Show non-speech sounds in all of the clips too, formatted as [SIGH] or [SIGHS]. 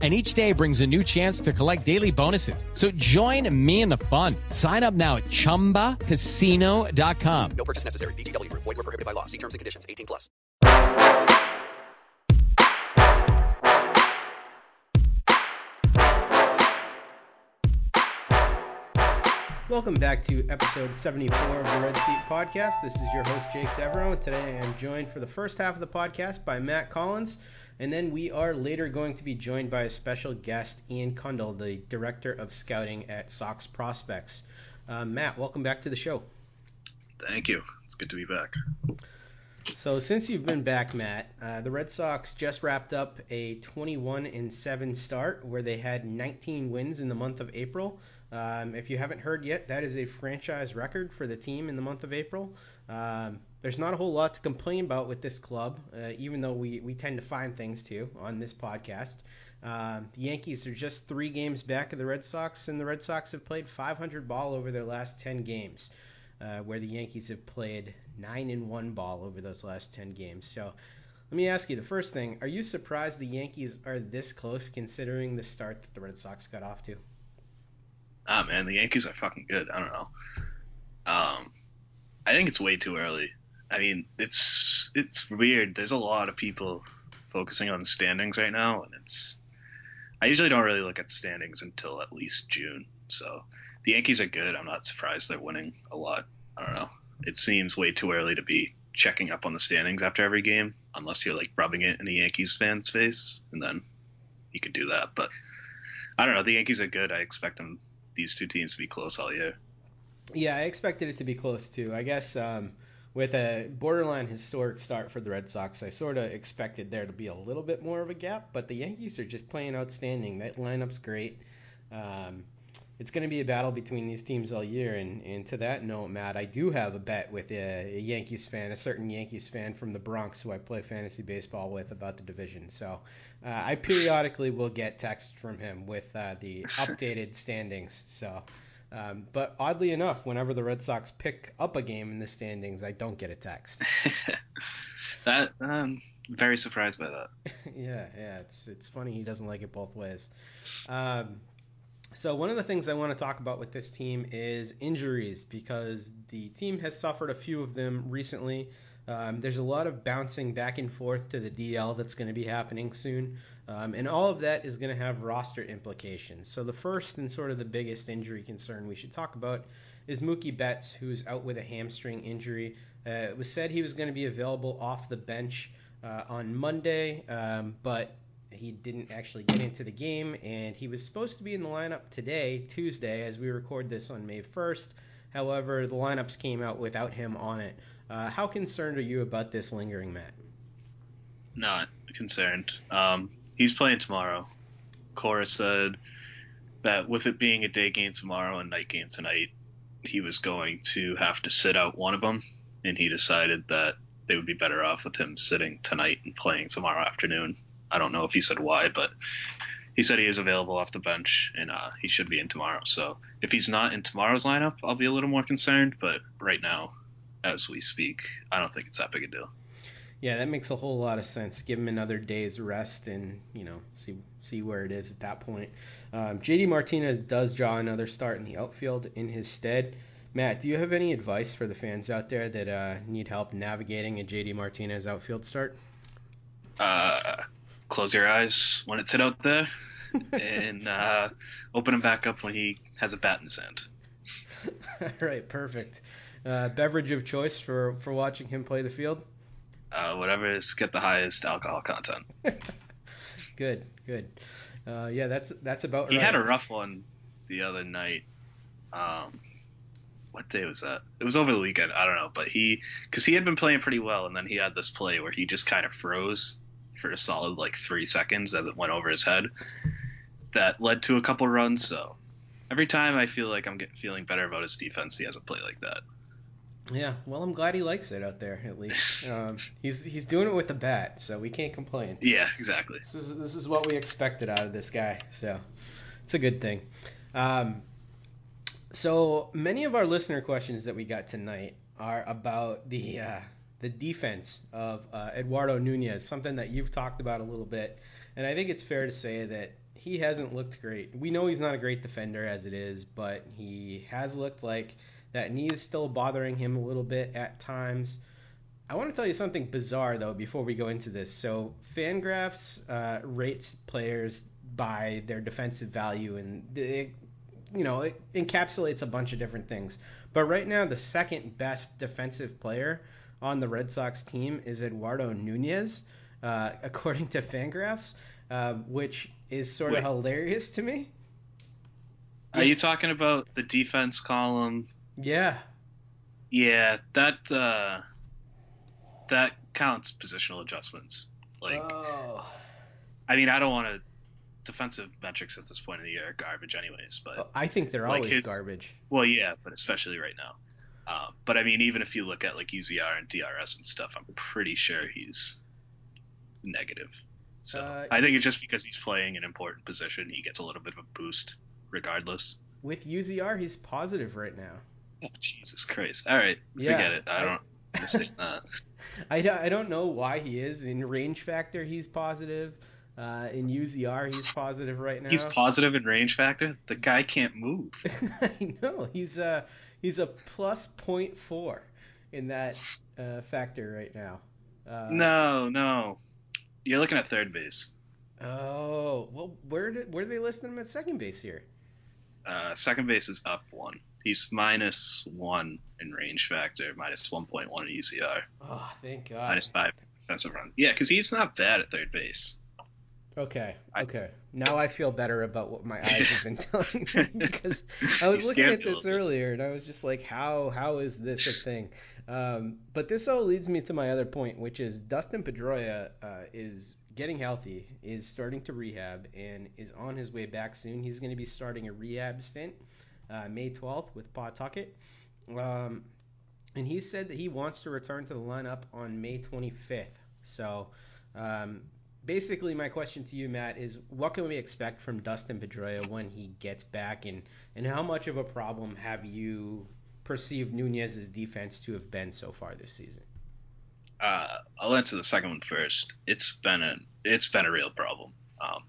and each day brings a new chance to collect daily bonuses. So join me in the fun. Sign up now at ChumbaCasino.com. No purchase necessary. VGW. Void were prohibited by law. See terms and conditions. 18 plus. Welcome back to episode 74 of the Red Seat Podcast. This is your host, Jake Devereaux. Today I am joined for the first half of the podcast by Matt Collins, and then we are later going to be joined by a special guest, Ian Cundall, the Director of Scouting at Sox Prospects. Uh, Matt, welcome back to the show. Thank you. It's good to be back. So since you've been back, Matt, uh, the Red Sox just wrapped up a 21 and 7 start where they had 19 wins in the month of April. Um, if you haven't heard yet, that is a franchise record for the team in the month of April. Um, there's not a whole lot to complain about with this club, uh, even though we, we tend to find things too on this podcast. Um, the Yankees are just three games back of the Red Sox, and the Red Sox have played 500 ball over their last 10 games, uh, where the Yankees have played 9 and 1 ball over those last 10 games. So let me ask you the first thing are you surprised the Yankees are this close considering the start that the Red Sox got off to? Ah man, the Yankees are fucking good. I don't know. Um, I think it's way too early. I mean, it's it's weird. There's a lot of people focusing on standings right now, and it's. I usually don't really look at standings until at least June. So the Yankees are good. I'm not surprised they're winning a lot. I don't know. It seems way too early to be checking up on the standings after every game, unless you're like rubbing it in the Yankees fans' face, and then you could do that. But I don't know. The Yankees are good. I expect them these two teams to be close all year. Yeah, I expected it to be close too. I guess um, with a borderline historic start for the Red Sox, I sort of expected there to be a little bit more of a gap, but the Yankees are just playing outstanding. That lineup's great. Um, it's going to be a battle between these teams all year, and, and to that note, Matt, I do have a bet with a, a Yankees fan, a certain Yankees fan from the Bronx who I play fantasy baseball with about the division. So uh, I periodically will get texts from him with uh, the [LAUGHS] updated standings. So. Um, but oddly enough, whenever the Red Sox pick up a game in the standings, I don't get a text. [LAUGHS] that I'm very surprised by that. [LAUGHS] yeah, yeah, it's it's funny he doesn't like it both ways. Um, so one of the things I want to talk about with this team is injuries because the team has suffered a few of them recently. Um, there's a lot of bouncing back and forth to the DL that's going to be happening soon, um, and all of that is going to have roster implications. So the first and sort of the biggest injury concern we should talk about is Mookie Betts, who's out with a hamstring injury. Uh, it was said he was going to be available off the bench uh, on Monday, um, but he didn't actually get into the game, and he was supposed to be in the lineup today, Tuesday, as we record this on May 1st. However, the lineups came out without him on it. Uh, how concerned are you about this lingering, Matt? Not concerned. Um, he's playing tomorrow. Cora said that with it being a day game tomorrow and night game tonight, he was going to have to sit out one of them, and he decided that they would be better off with him sitting tonight and playing tomorrow afternoon. I don't know if he said why, but he said he is available off the bench and uh, he should be in tomorrow. So if he's not in tomorrow's lineup, I'll be a little more concerned. But right now, as we speak, I don't think it's that big a deal. Yeah, that makes a whole lot of sense. Give him another day's rest and you know see see where it is at that point. Um, JD Martinez does draw another start in the outfield in his stead. Matt, do you have any advice for the fans out there that uh, need help navigating a JD Martinez outfield start? Uh, close your eyes when it's hit out there, and uh, open them back up when he has a bat in his hand. [LAUGHS] All right, perfect. Uh, beverage of choice for for watching him play the field. Uh, whatever is get the highest alcohol content. [LAUGHS] good, good. Uh, yeah, that's that's about. He right. had a rough one the other night. Um, what day was that? It was over the weekend. I don't know, but he because he had been playing pretty well, and then he had this play where he just kind of froze for a solid like three seconds as it went over his head. That led to a couple runs. So every time I feel like I'm getting feeling better about his defense, he has a play like that. Yeah, well, I'm glad he likes it out there at least. [LAUGHS] Um, he's he's doing it with the bat, so we can't complain. Yeah, exactly. This is this is what we expected out of this guy, so it's a good thing. Um, so many of our listener questions that we got tonight are about the uh, the defense of uh, Eduardo Nunez, something that you've talked about a little bit, and I think it's fair to say that he hasn't looked great. We know he's not a great defender as it is, but he has looked like that knee is still bothering him a little bit at times. I want to tell you something bizarre though before we go into this. So Fangraphs uh, rates players by their defensive value, and it, you know it encapsulates a bunch of different things. But right now, the second best defensive player on the Red Sox team is Eduardo Nunez, uh, according to Fangraphs, uh, which is sort Wait. of hilarious to me. Are you talking about the defense column? Yeah, Yeah, that uh, that counts positional adjustments. Like, oh. I mean, I don't want to. Defensive metrics at this point in the year are garbage, anyways. But I think they're Like always his- garbage. well, yeah, but especially right now. Uh, but I mean, even if you look at like UZR and DRS and stuff, I'm pretty sure he's negative. So Uh, I think it's just because he's playing an important position, he gets a little bit of a boost, regardless. With UZR, he's positive right now. Oh, Jesus Christ! All right, Yeah, forget it. I I- don't understand that. [LAUGHS] I, don't- I don't know why he is. In range factor, he's positive. Uh, in UZR, he's positive right now. He's positive in range factor. The guy can't move. [LAUGHS] I know. He's a he's a plus four in that uh, factor right now. Uh, No, no. You're looking at third base. Oh, well, where did where do they list him at second base here? Uh, second base is up one. He's minus one in range factor, minus 1.1 in UZR, Oh, thank God. minus five defensive run. Yeah, because he's not bad at third base. Okay, okay. Now I feel better about what my eyes have been [LAUGHS] telling me because I was looking at this earlier and I was just like, how how is this a thing? Um, but this all leads me to my other point, which is Dustin Pedroia uh, is getting healthy, is starting to rehab, and is on his way back soon. He's going to be starting a rehab stint uh, May 12th with Pawtucket. Um, and he said that he wants to return to the lineup on May 25th. So um, basically, my question to you, Matt, is what can we expect from Dustin Pedroia when he gets back, and and how much of a problem have you perceived Nunez's defense to have been so far this season? Uh, I'll answer the second one first. It's been a it's been a real problem. Um,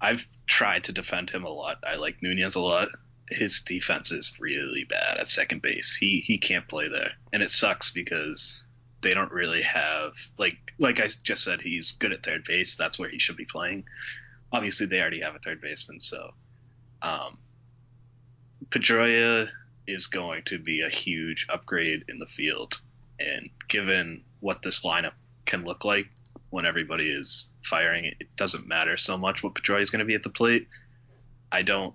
I've tried to defend him a lot. I like Nunez a lot. His defense is really bad at second base. He he can't play there, and it sucks because they don't really have like like I just said. He's good at third base. That's where he should be playing. Obviously, they already have a third baseman, so um, Pedroia is going to be a huge upgrade in the field. And given what this lineup can look like when everybody is firing, it doesn't matter so much what Pedroia is going to be at the plate. I don't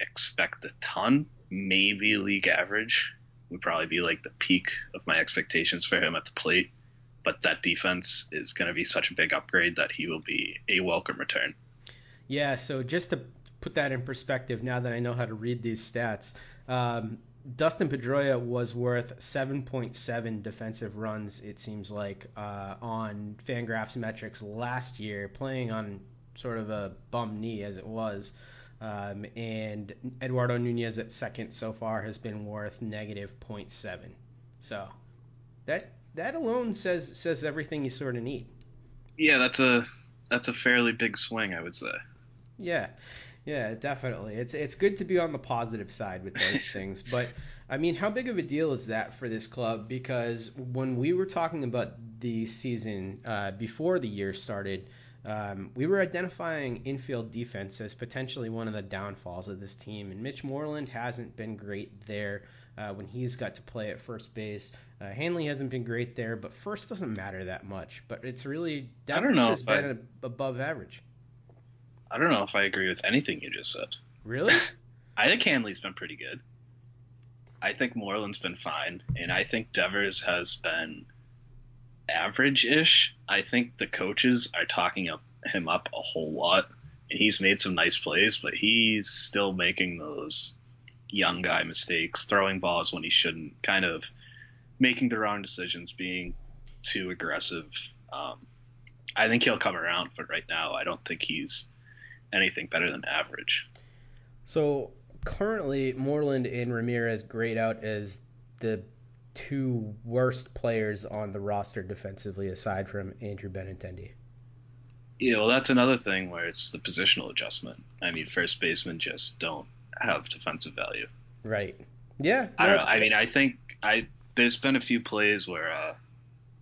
expect a ton, maybe league average, would probably be like the peak of my expectations for him at the plate. But that defense is going to be such a big upgrade that he will be a welcome return. Yeah, so just to put that in perspective, now that I know how to read these stats, um, Dustin Pedroia was worth 7.7 defensive runs, it seems like, uh, on Fangraphs metrics last year, playing on sort of a bum knee as it was. Um, and Eduardo Nunez at second so far has been worth negative 0.7. So that that alone says says everything you sort of need. Yeah, that's a that's a fairly big swing, I would say. Yeah, yeah, definitely. It's it's good to be on the positive side with those [LAUGHS] things. But I mean, how big of a deal is that for this club? Because when we were talking about the season uh, before the year started, um, we were identifying infield defense as potentially one of the downfalls of this team. And Mitch Moreland hasn't been great there uh, when he's got to play at first base. Uh, Hanley hasn't been great there, but first doesn't matter that much. But it's really I don't know has I- been above average. I don't know if I agree with anything you just said. Really? [LAUGHS] I think Hanley's been pretty good. I think Moreland's been fine, and I think Devers has been average-ish. I think the coaches are talking up him up a whole lot, and he's made some nice plays, but he's still making those young guy mistakes, throwing balls when he shouldn't, kind of making the wrong decisions, being too aggressive. Um, I think he'll come around, but right now I don't think he's anything better than average. So currently, Moreland and Ramirez grade out as the two worst players on the roster defensively, aside from Andrew Benintendi. Yeah, well, that's another thing where it's the positional adjustment. I mean, first basemen just don't have defensive value. Right. Yeah. I don't know. I mean, I think I there's been a few plays where, uh,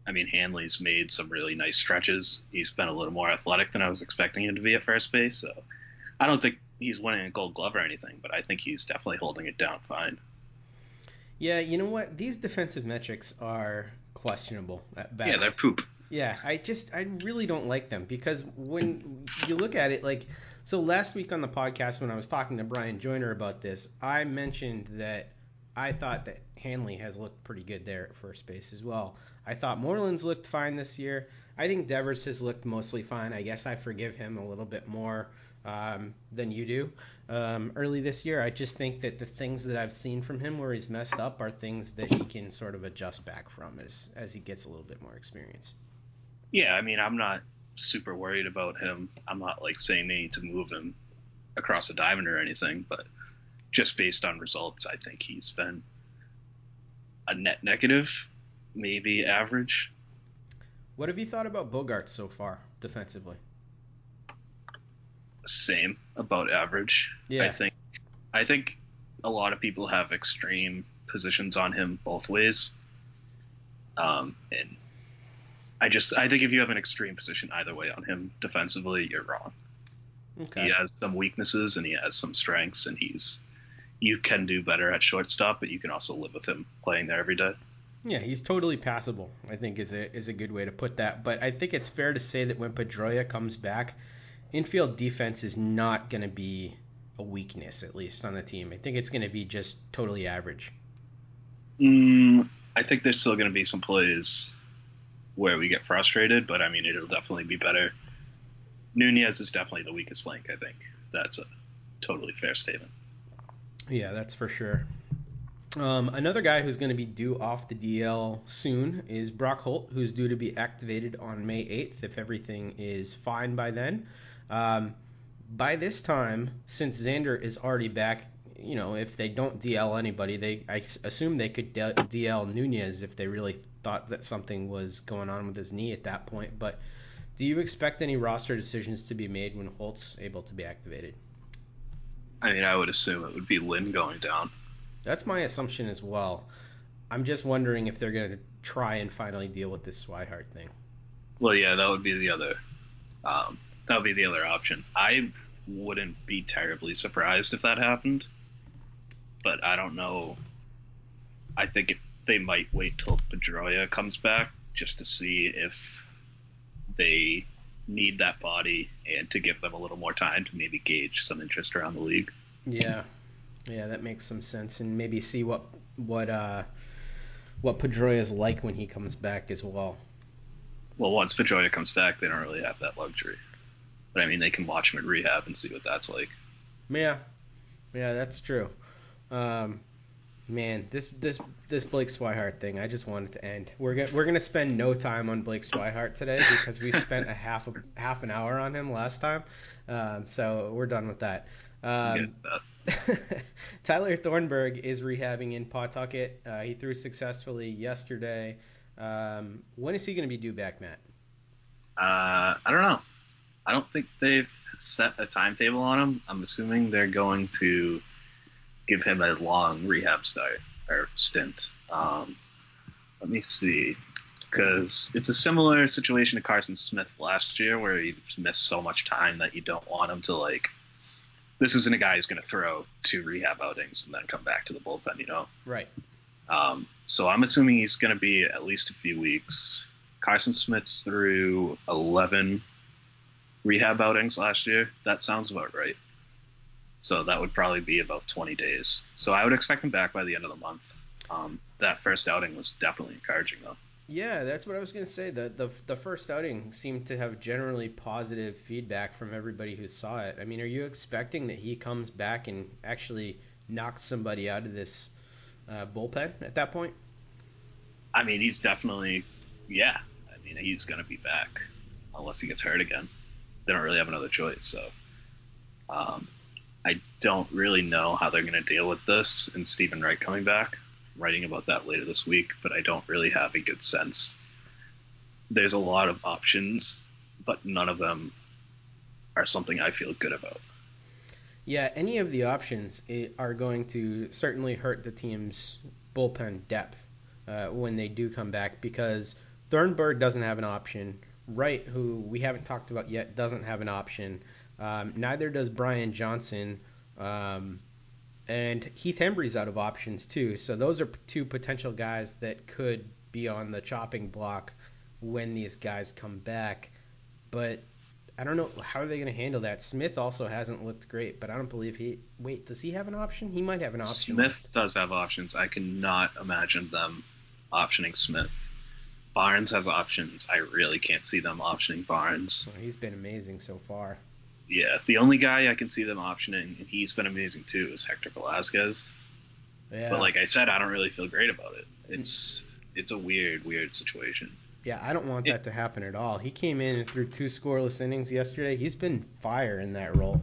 I mean, Hanley's made some really nice stretches. He's been a little more athletic than I was expecting him to be at first base. So I don't think he's winning a Gold Glove or anything, but I think he's definitely holding it down fine. Yeah. You know what? These defensive metrics are questionable at best. Yeah, they're poop. Yeah, I just I really don't like them because when you look at it like so last week on the podcast when I was talking to Brian Joyner about this, I mentioned that I thought that Hanley has looked pretty good there at first base as well. I thought Moreland's looked fine this year. I think Devers has looked mostly fine. I guess I forgive him a little bit more um, than you do. Um, early this year, I just think that the things that I've seen from him where he's messed up are things that he can sort of adjust back from as as he gets a little bit more experience. Yeah, I mean, I'm not super worried about him. I'm not like saying they need to move him across the diamond or anything, but just based on results, I think he's been a net negative, maybe average. What have you thought about Bogart so far defensively? Same, about average. Yeah. I think I think a lot of people have extreme positions on him both ways. Um, and I just I think if you have an extreme position either way on him defensively, you're wrong. Okay. He has some weaknesses and he has some strengths, and he's you can do better at shortstop, but you can also live with him playing there every day. Yeah, he's totally passable. I think is a is a good way to put that. But I think it's fair to say that when Pedroia comes back, infield defense is not going to be a weakness, at least on the team. I think it's going to be just totally average. Mm, I think there's still going to be some plays where we get frustrated, but I mean it'll definitely be better. Nunez is definitely the weakest link. I think that's a totally fair statement. Yeah, that's for sure. Um, another guy who's going to be due off the DL soon is Brock Holt, who's due to be activated on May 8th if everything is fine by then. Um, by this time, since Xander is already back, you know, if they don't DL anybody, they I assume they could DL Nunez if they really thought that something was going on with his knee at that point. But do you expect any roster decisions to be made when Holt's able to be activated? I mean, I would assume it would be Lin going down. That's my assumption as well. I'm just wondering if they're going to try and finally deal with this Swihart thing. Well, yeah, that would be the other. Um, that would be the other option. I wouldn't be terribly surprised if that happened, but I don't know. I think it, they might wait till Pedroia comes back just to see if they need that body and to give them a little more time to maybe gauge some interest around the league. Yeah. Yeah, that makes some sense, and maybe see what what uh what Pedroia is like when he comes back as well. Well, once Pedroia comes back, they don't really have that luxury. But I mean, they can watch him at rehab and see what that's like. Yeah, yeah, that's true. Um, man, this this this Blake Swihart thing, I just want it to end. We're gonna we're gonna spend no time on Blake Swihart today [LAUGHS] because we spent a half a, half an hour on him last time. Um, so we're done with that. Um, [LAUGHS] Tyler Thornburg is rehabbing in Pawtucket. Uh, he threw successfully yesterday. Um, when is he going to be due back, Matt? Uh, I don't know. I don't think they've set a timetable on him. I'm assuming they're going to give him a long rehab start or stint. Um, let me see, because it's a similar situation to Carson Smith last year, where he missed so much time that you don't want him to like. This isn't a guy who's going to throw two rehab outings and then come back to the bullpen, you know. Right. Um, so I'm assuming he's going to be at least a few weeks. Carson Smith threw 11 rehab outings last year. That sounds about right. So that would probably be about 20 days. So I would expect him back by the end of the month. Um, that first outing was definitely encouraging, though. Yeah, that's what I was going to say. The, the the first outing seemed to have generally positive feedback from everybody who saw it. I mean, are you expecting that he comes back and actually knocks somebody out of this uh, bullpen at that point? I mean, he's definitely, yeah. I mean, he's going to be back unless he gets hurt again. They don't really have another choice. So, um, I don't really know how they're going to deal with this and Steven Wright coming back. I'm writing about that later this week, but I don't really have a good sense. There's a lot of options, but none of them are something I feel good about. Yeah, any of the options are going to certainly hurt the team's bullpen depth uh, when they do come back because Thornburg doesn't have an option. Wright, who we haven't talked about yet, doesn't have an option. Um, neither does Brian Johnson. Um, and Heath Hembree's out of options too. So those are two potential guys that could be on the chopping block when these guys come back. But I don't know how are they going to handle that. Smith also hasn't looked great, but I don't believe he. Wait, does he have an option? He might have an option. Smith does have options. I cannot imagine them optioning Smith. Barnes has options. I really can't see them optioning Barnes. Well, he's been amazing so far. Yeah, the only guy I can see them optioning, and he's been amazing too, is Hector Velazquez. Yeah. But like I said, I don't really feel great about it. It's hmm. it's a weird, weird situation. yeah, I don't want that to happen at all. He came in and threw two scoreless innings yesterday. He's been fire in that role.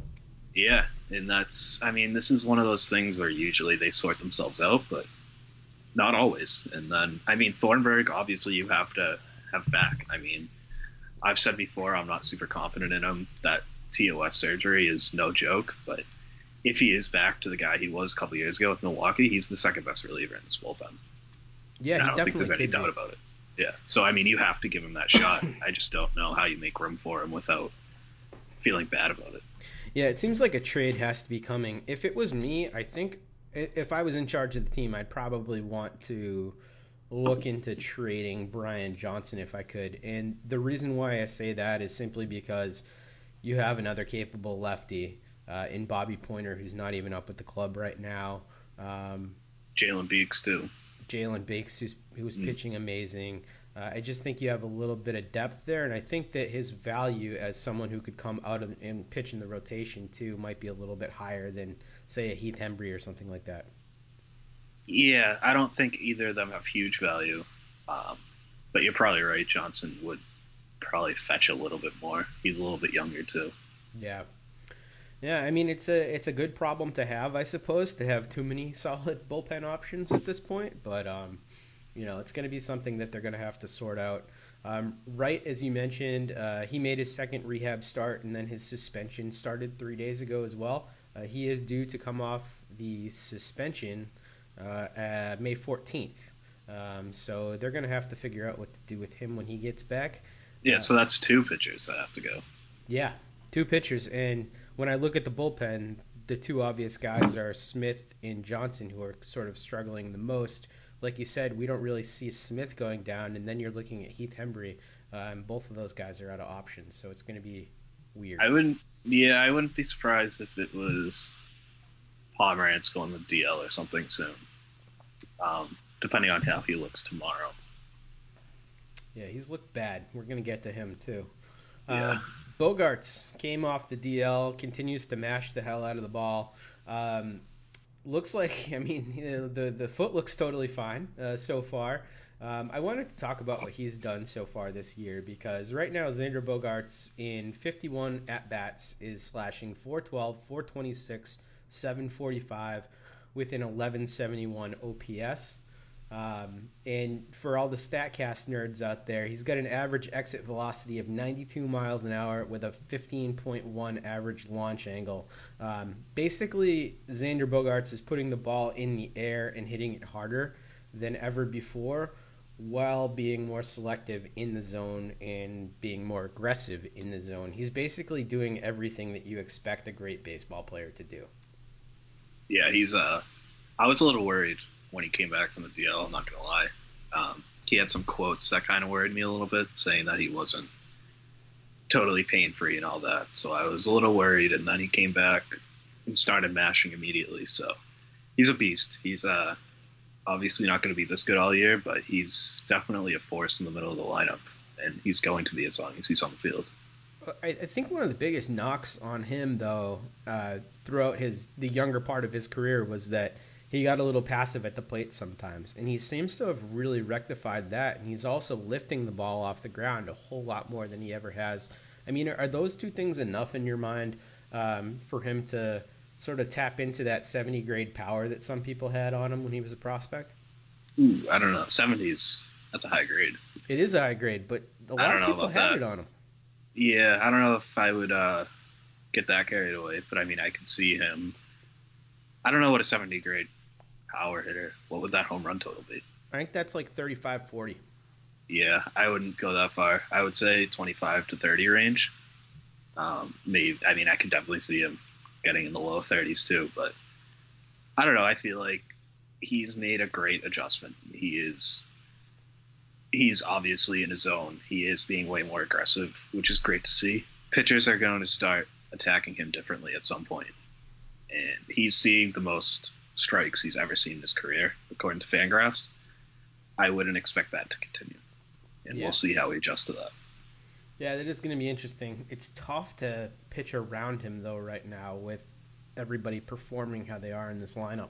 Yeah, and that's I mean, this is one of those things where usually they sort themselves out, but not always. And then I mean Thornburg, obviously you have to have back. I mean, I've said before I'm not super confident in him. That TOS surgery is no joke, but if he is back to the guy he was a couple years ago with Milwaukee, he's the second best reliever in this bullpen. Yeah, And I don't think there's any doubt be. about it. Yeah. So I mean, you have to give him that shot. I just don't know how you make room for him without feeling bad about it. Yeah, it seems like a trade has to be coming. If it was me, I think if I was in charge of the team, I'd probably want to look into trading Brian Johnson if I could. And the reason why I say that is simply because you have another capable lefty uh, in Bobby Poyner, who's not even up at the club right now. Um, Jalen Beeks too. Jalen Beeks, who's who's Mm. pitching amazing. Uh, I just think you have a little bit of depth there, and I think that his value as someone who could come out of, and pitch in the rotation too might be a little bit higher than say a Heath Hembree or something like that. Yeah, I don't think either of them have huge value. Um, but you're probably right. Johnson would probably fetch a little bit more. He's a little bit younger too. Yeah. Yeah, I mean it's a it's a good problem to have, I suppose, to have too many [LAUGHS] solid bullpen options at this point. But um, you know, it's going to be something that they're going to have to sort out. Um, Wright, as you mentioned, uh, he made his second rehab start, and then his suspension started three days ago as well. Uh, he is due to come off the suspension uh, uh, May 14th. Um, so they're going to have to figure out what to do with him when he gets back. Yeah, so that's two pitchers that have to go. Yeah, two pitchers. And when I look at the bullpen, the two obvious guys are Smith and Johnson, who are sort of struggling the most. Like you said, we don't really see Smith going down, and then you're looking at Heath Hembree, uh, and both of those guys are out of options, so it's going to be weird. I wouldn't. Yeah, I wouldn't be surprised if it was Pomeranz going to the DL or something soon. Um, depending on how he looks tomorrow. Yeah, he's looked bad. We're gonna get to him too. Yeah. Uh, Bogaerts came off the DL, continues to mash the hell out of the ball. Um, looks like, [LAUGHS] I mean, the the foot looks totally fine uh, so far. Um, I wanted to talk about what he's done so far this year because right now Xander Bogaerts in 51 at bats is slashing 412, 426, 745 with an 1171 OPS. Um, and for all the StatCast nerds out there, he's got an average exit velocity of 92 miles an hour with a 15.1 average launch angle. Um, basically, Xander Bogaerts is putting the ball in the air and hitting it harder than ever before while being more selective in the zone and being more aggressive in the zone. He's basically doing everything that you expect a great baseball player to do. Yeah, he's uh I was a little worried when he came back from the DL, I'm not gonna lie. Um, he had some quotes that kind of worried me a little bit, saying that he wasn't totally pain free and all that. So I was a little worried, and then he came back and started mashing immediately. So he's a beast. He's uh obviously not going to be this good all year, but he's definitely a force in the middle of the lineup, and he's going to be as long as he's on the field. I, think one of the biggest knocks on him, though, uh, throughout his the younger part of his career was that he got a little passive at the plate sometimes, and he seems to have really rectified that. And he's also lifting the ball off the ground a whole lot more than he ever has. I mean, are, are those two things enough in your mind um, for him to sort of tap into that 70 grade power that some people had on him when he was a prospect? Ooh, I don't know. 70s, that's a high grade. It is a high grade, but a I lot don't of people had that. it on him. Yeah, I don't know if I would uh, get that carried away, but I mean, I could see him. I don't know what a 70 grade power hitter. What would that home run total be? I think that's like 35 40. Yeah, I wouldn't go that far. I would say 25 to 30 range. Um, maybe. I mean, I could definitely see him getting in the low 30s too, but I don't know. I feel like he's made a great adjustment. He is. He's obviously in his zone. He is being way more aggressive, which is great to see. Pitchers are going to start attacking him differently at some point, and he's seeing the most strikes he's ever seen in his career, according to Fangraphs. I wouldn't expect that to continue, and Yeah. we'll see how he adjusts to that. Yeah, that is going to be interesting. It's tough to pitch around him though right now with everybody performing how they are in this lineup.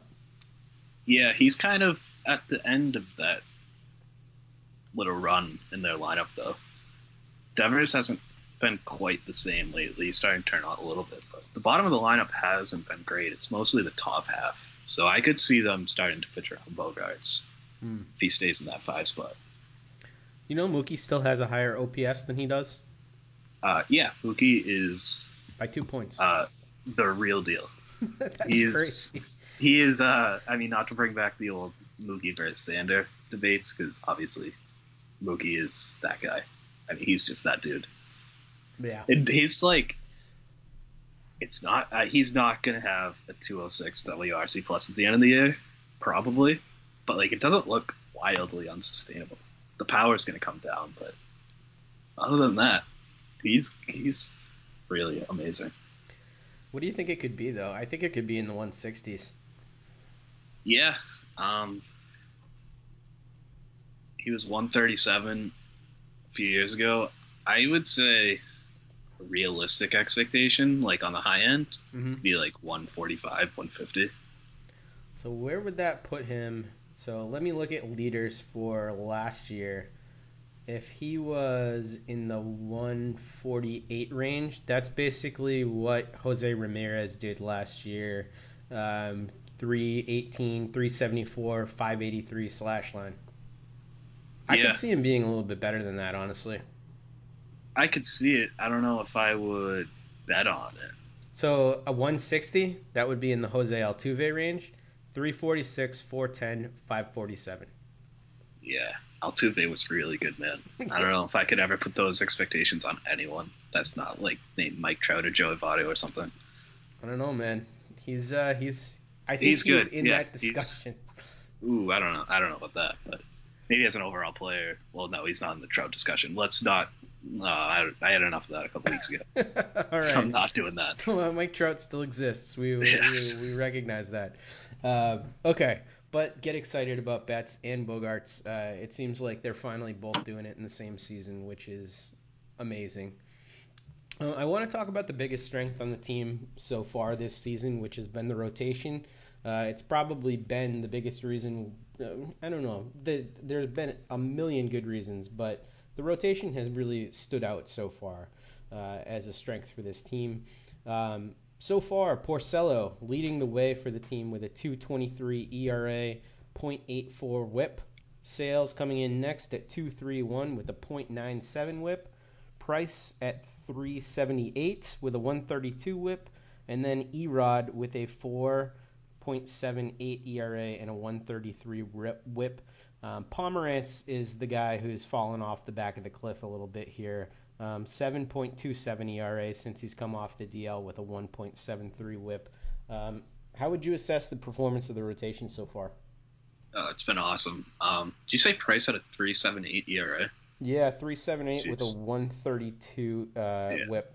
Yeah, he's kind of at the end of that little run in their lineup, though. Devers hasn't been quite the same lately. He's starting to turn on a little bit, but the bottom of the lineup hasn't been great. It's mostly the top half. So I could see them starting to pitch around Bogaerts Hmm. if he stays in that five spot. You know, Mookie still has a higher OPS than he does Uh, yeah, Mookie is by two points. uh, the real deal. [LAUGHS] That's he is- crazy. He is, uh, I mean, not to bring back the old Mookie versus Xander debates, because obviously Mookie is that guy. I mean, he's just that dude. Yeah. And he's like, it's not, uh, he's not going to have a 206 WRC plus at the end of the year, probably, but like, it doesn't look wildly unsustainable. The power is going to come down, but other than that, he's, he's really amazing. What do you think it could be though? I think it could be in the 160s. Yeah. Um, he was 137 a few years ago. I would say realistic expectation, like on the high end, hmm be like 145, 150. So where would that put him? So let me look at leaders for last year. If he was in the 148 range, that's basically what Jose Ramirez did last year. Um, 318, 374, 583 slash line. I Yeah. could see him being a little bit better than that, honestly. I could see it. I don't know if I would bet on it. So a 160, that would be in the Jose Altuve range. 346, 410, 547. Yeah. Altuve was really good, man. I don't know if I could ever put those expectations on anyone. That's not like named Mike Trout or Joey Votto or something. I don't know, man. He's uh he's I think He's he's, in Yeah, that discussion. Ooh, I don't know. I don't know about that, but maybe as an overall player. Well, no, he's not in the Trout discussion. Let's not No, I, I had enough of that a couple weeks ago. [LAUGHS] All right. I'm not doing that. Well, Mike Trout still exists. We we, Yes. we, we recognize that. Uh, okay, but get excited about Betts and Bogaerts. Uh, it seems like they're finally both doing it in the same season, which is amazing. Uh, I want to talk about the biggest strength on the team so far this season, which has been the rotation. Uh, it's probably been the biggest reason. Uh, I don't know. The, there's been a million good reasons, but the rotation has really stood out so far uh, as a strength for this team. Um, so far, Porcello leading the way for the team with a 2.23 ERA, 0.84 WHIP. Sales coming in next at 2.31 with a 0.97 WHIP. Price at 378 with a 132 WHIP, and then Erod with a 4.78 ERA and a 133 rip- WHIP. Um, Pomeranz is the guy who's fallen off the back of the cliff a little bit here. Um, 7.27 ERA since he's come off the DL with a 1.73 WHIP. Um, how would you assess the performance of the rotation so far? Uh, it's been awesome. Um, did you say Price had a 3.78 ERA? Yeah, 378 with a Jeez. 132 uh, Yeah. WHIP.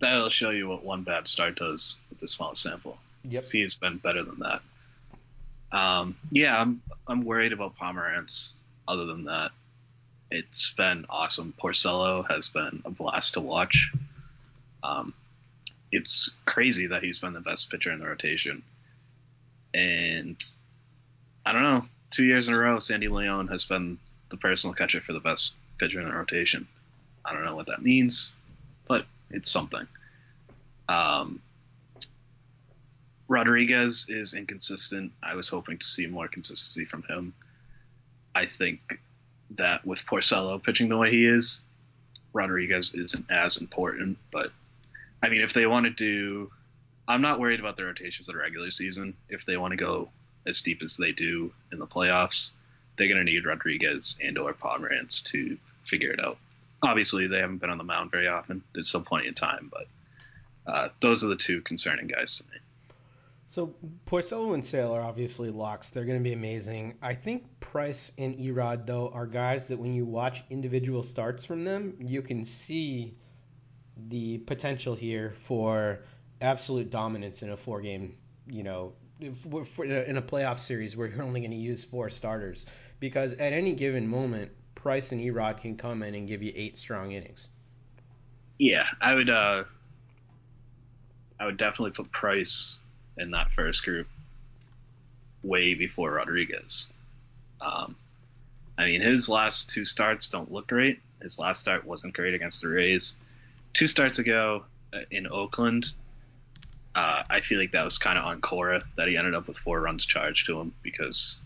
That'll show you what one bad start does with the small sample. Yep. See, it's been better than that. Um, yeah, I'm I'm worried about Pomeranz. Other than that, it's been awesome. Porcello has been a blast to watch. Um, it's crazy that he's been the best pitcher in the rotation, and I don't know. Two years in a row, Sandy Leon has been the personal catcher for the best pitcher in the rotation. I don't know what that means, but it's something. Um, Rodriguez is inconsistent. I was hoping to see more consistency from him. I think that with Porcello pitching the way he is, Rodriguez isn't as important. But I mean, if they want to do, I'm not worried about the rotations for the regular season. If they want to go as deep as they do in the playoffs, they're going to need Rodriguez and or Pomeranz to figure it out. Obviously, they haven't been on the mound very often. There's still plenty of time, but uh, those are the two concerning guys to me. So Porcello and Sale are obviously locks. They're going to be amazing. I think Price and Erod though are guys that when you watch individual starts from them, you can see the potential here for absolute dominance in a four-game, you know, in a playoff series where you're only going to use four starters. Because at any given moment, Price and Erod can come in and give you eight strong innings. Yeah, I would. Uh, I would definitely put Price in that first group way before Rodriguez. Um, I mean, his last two starts don't look great. His last start wasn't great against the Rays. Two starts ago uh, in Oakland, uh, I feel like that was kind of on Cora that he ended up with four runs charged to him because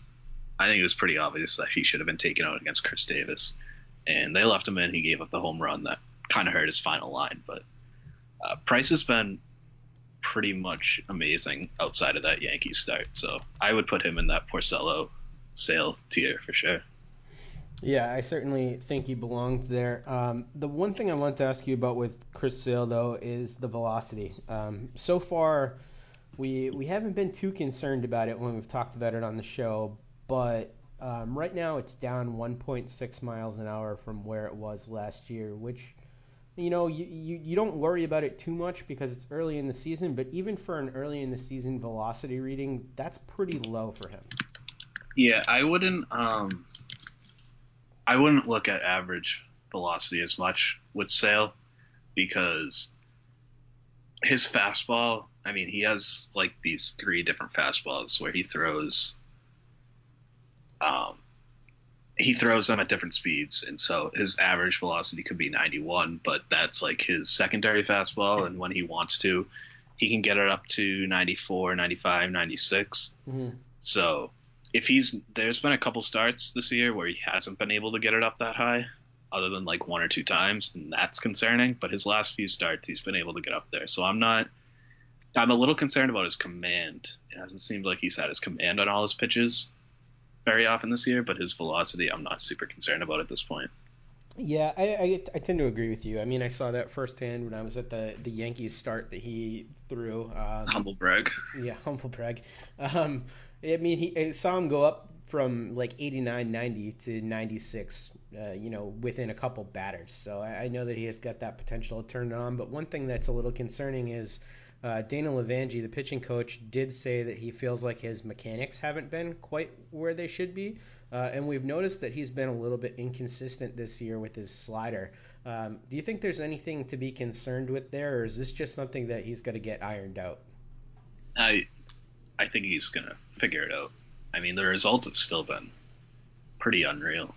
I think it was pretty obvious that he should have been taken out against Khris Davis. And they left him in. He gave up the home run that kind of hurt his final line. But uh, Price has been pretty much amazing outside of that Yankees start. So I would put him in that Porcello Sale tier for sure. Yeah, I certainly think he belonged there. Um, the one thing I want to ask you about with Chris Sale though is the velocity. Um, so far, we we haven't been too concerned about it when we've talked about it on the show, but um, right now it's down 1.6 miles an hour from where it was last year, which you know you, you, you don't worry about it too much because it's early in the season, but even for an early in the season velocity reading, that's pretty low for him. Yeah, I wouldn't. Um, I wouldn't look at average velocity as much with Sale because his fastball. I mean, he has like these three different fastballs where he throws. Um, he throws them at different speeds, and so his average velocity could be 91, but that's like his secondary fastball, and when he wants to, he can get it up to 94, 95, 96. Mm-hmm. So if he's there's been a couple starts this year where he hasn't been able to get it up that high, other than like one or two times, and that's concerning. But his last few starts, he's been able to get up there. So I'm not. I'm a little concerned about his command. It hasn't seemed like he's had his command on all his pitches very often this year, but his velocity, I'm not super concerned about at this point. Yeah, I, I, I tend to agree with you. I mean, I saw that firsthand when I was at the, the Yankees start that he threw. Um, Humble brag. Yeah, [LAUGHS] humble brag. Um, I mean, he I saw him go up from like 89, 90 to 96 uh, you know, within a couple batters. So I, I know that he has got that potential to turn it on. But one thing that's a little concerning is uh, Dana LeVangie, the pitching coach, did say that he feels like his mechanics haven't been quite where they should be. Uh, and we've noticed that he's been a little bit inconsistent this year with his slider. Um, do you think there's anything to be concerned with there, or is this just something that he's going to get ironed out? I I think he's gonna figure it out. I mean, the results have still been pretty unreal,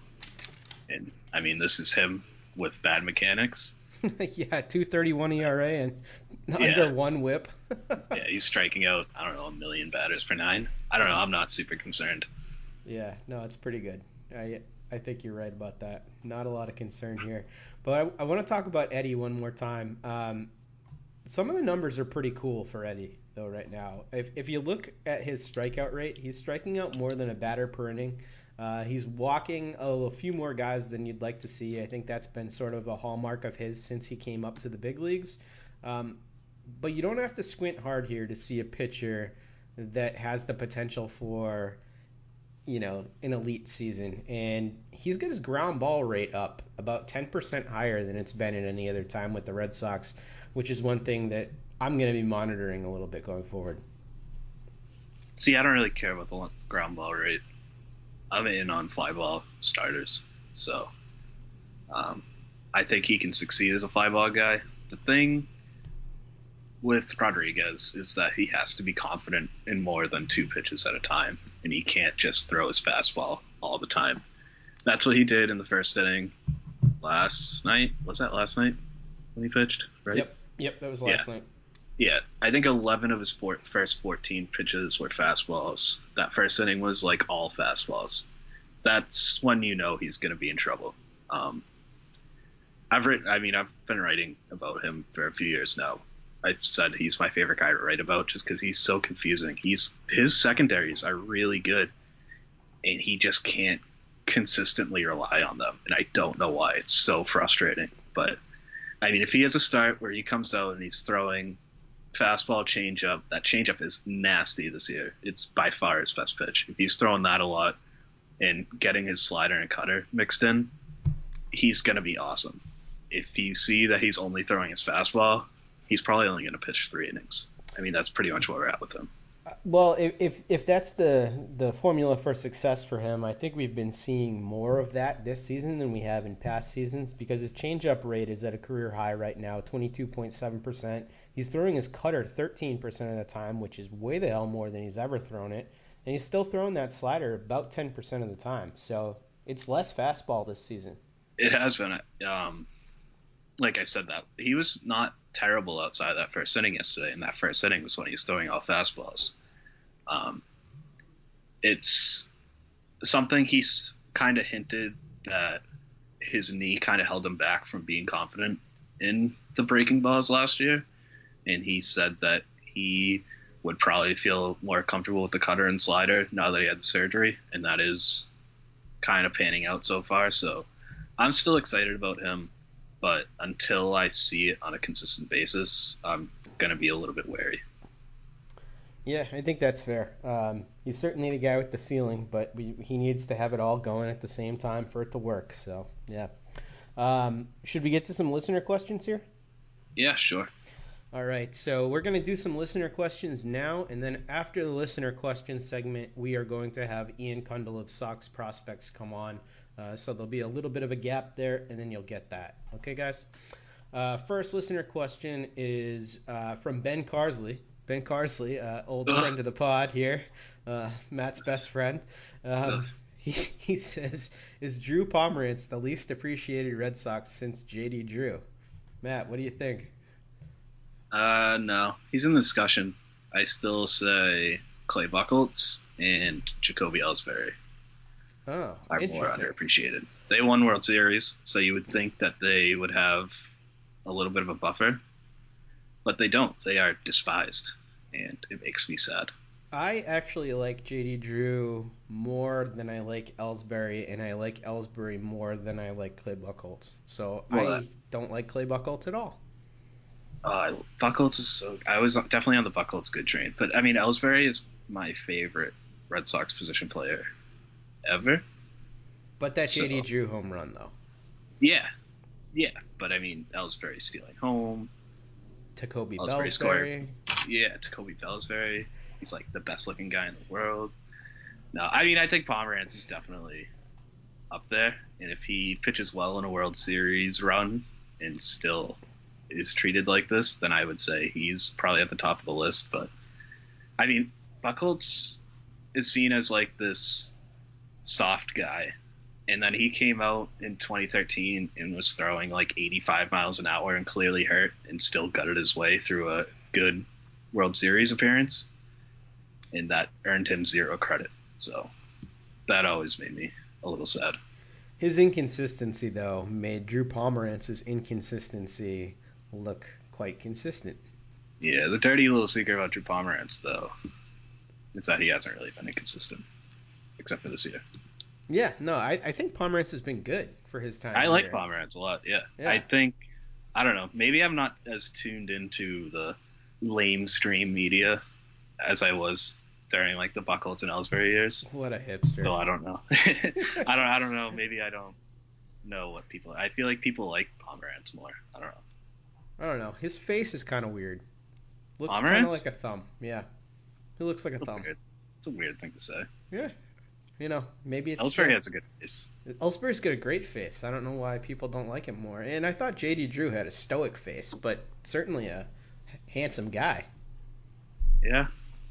and I mean, this is him with bad mechanics. [LAUGHS] yeah, 231 ERA and Yeah. under one whip. [LAUGHS] yeah, he's striking out I don't know a million batters per nine. I don't know. I'm not super concerned. Yeah, no, it's pretty good. I I think you're right about that. Not a lot of concern here, but I, I want to talk about Eddie one more time. Um, some of the numbers are pretty cool for Eddie though right now. If if you look at his strikeout rate, he's striking out more than a batter per inning. Uh, he's walking a, few more guys than you'd like to see. I think that's been sort of a hallmark of his since he came up to the big leagues. Um, but you don't have to squint hard here to see a pitcher that has the potential for you know, an elite season. And he's got his ground ball rate up about 10% higher than it's been at any other time with the Red Sox, which is one thing that I'm going to be monitoring a little bit going forward. See, I don't really care about the ground ball rate. I'm in on fly ball starters, so um, I think he can succeed as a fly ball guy. The thing with Rodriguez is that he has to be confident in more than two pitches at a time, and he can't just throw his fastball all the time. That's what he did in the first inning last night. Was that last night when he pitched? Right. Yep. Yep, that was last Yeah. night. Yeah, I think 11 of his four, first 14 pitches were fastballs. That first inning was like all fastballs. That's when you know he's going to be in trouble. Um, I've written, I mean, I've been writing about him for a few years now. I've said he's my favorite guy to write about just because he's so confusing. He's his secondaries are really good, and he just can't consistently rely on them, and I don't know why. It's so frustrating. But I mean, if he has a start where he comes out and he's throwing fastball changeup. That changeup is nasty this year. It's by far his best pitch. If he's throwing that a lot and getting his slider and cutter mixed in, he's gonna be awesome. If you see that he's only throwing his fastball, he's probably only gonna pitch three innings. I mean, that's pretty much where we're at with him. Well, if, if that's the the formula for success for him, I think we've been seeing more of that this season than we have in past seasons because his changeup rate is at a career high right now, 22.7%. He's throwing his cutter 13% of the time, which is way the hell more than he's ever thrown it, and he's still throwing that slider about 10% of the time. So it's less fastball this season. It has been, um, like I said, that he was not terrible outside that first inning yesterday, and that first inning was when he was throwing all fastballs. Um, it's something he's kind of hinted that his knee kind of held him back from being confident in the breaking balls last year, and he said that he would probably feel more comfortable with the cutter and slider now that he had the surgery, and that is kind of panning out so far. So I'm still excited about him, but until I see it on a consistent basis, I'm gonna be a little bit wary. Yeah, I think that's fair. Um, he's certainly the guy with the ceiling, but we, he needs to have it all going at the same time for it to work. So, yeah. Um, should we get to some listener questions here? Yeah, sure. All right, so we're going to do some listener questions now, and then after the listener question segment, we are going to have Ian Cundall of Sox Prospects come on. Uh, so there'll be a little bit of a gap there, and then you'll get that. Okay, guys? Uh, first listener question is uh, from Ben Carsley. Ben Carsley, uh, old Ugh. friend of the pod here, uh, Matt's best friend. Um, he, [LAUGHS] he says, Is Drew Pomeranz the least appreciated Red Sox since JD Drew? Matt, what do you think? Uh, no, he's in the discussion. I still say Clay Buchholz and Jacoby Ellsbury Oh, are more underappreciated. They won World Series, so you would think that they would have a little bit of a buffer, but they don't. They are despised, and it makes me sad. I actually like JD Drew more than I like Ellsbury, and I like Ellsbury more than I like Clay Buchholz. So Well, I that- don't like Clay Buchholz at all. Uh, Buchholz is so. I was definitely on the Buchholz good train, but I mean Ellsbury is my favorite Red Sox position player ever. But that So- JD Drew home run though. Yeah, yeah. But I mean, Ellsbury stealing home. Tacoby Well, it's pretty square. Bellsbury. Yeah, Jacoby Pellsbury. He's like the best looking guy in the world. No, I mean I think Pomeranz is definitely up there, and if he pitches well in a World Series run and still is treated like this, then I would say he's probably at the top of the list. But I mean, Buchholz is seen as like this soft guy, and then he came out in 2013 and was throwing like 85 miles an hour and clearly hurt, and still gutted his way through a good World Series appearance, and that earned him zero credit. So that always made me a little sad. His inconsistency though made Drew Pomeranz's inconsistency look quite consistent. Yeah, the dirty little secret about Drew Pomeranz, though, is that he hasn't really been inconsistent, except for this year. Yeah, no, I, I think Pomeranz has been good for his time. I like here. Pomeranz a lot. Yeah. Yeah. I think I don't know. Maybe I'm not as tuned into the lame stream media as I was during like the Buchholz and Ellsbury years. What a hipster. So I don't know. [LAUGHS] I don't. I don't know. [LAUGHS] Maybe I don't know what people. I feel like people like Pomeranz more. I don't know. I don't know. His face is kind of weird. Looks kind of like a thumb. Yeah. He looks like a It's a thumb. weird. It's a weird thing to say. Yeah. You know, maybe it's Ellsbury has a good face. Ellsbury's got a great face. I don't know why people don't like him more. And I thought JD Drew had a stoic face, but certainly a handsome guy. Yeah.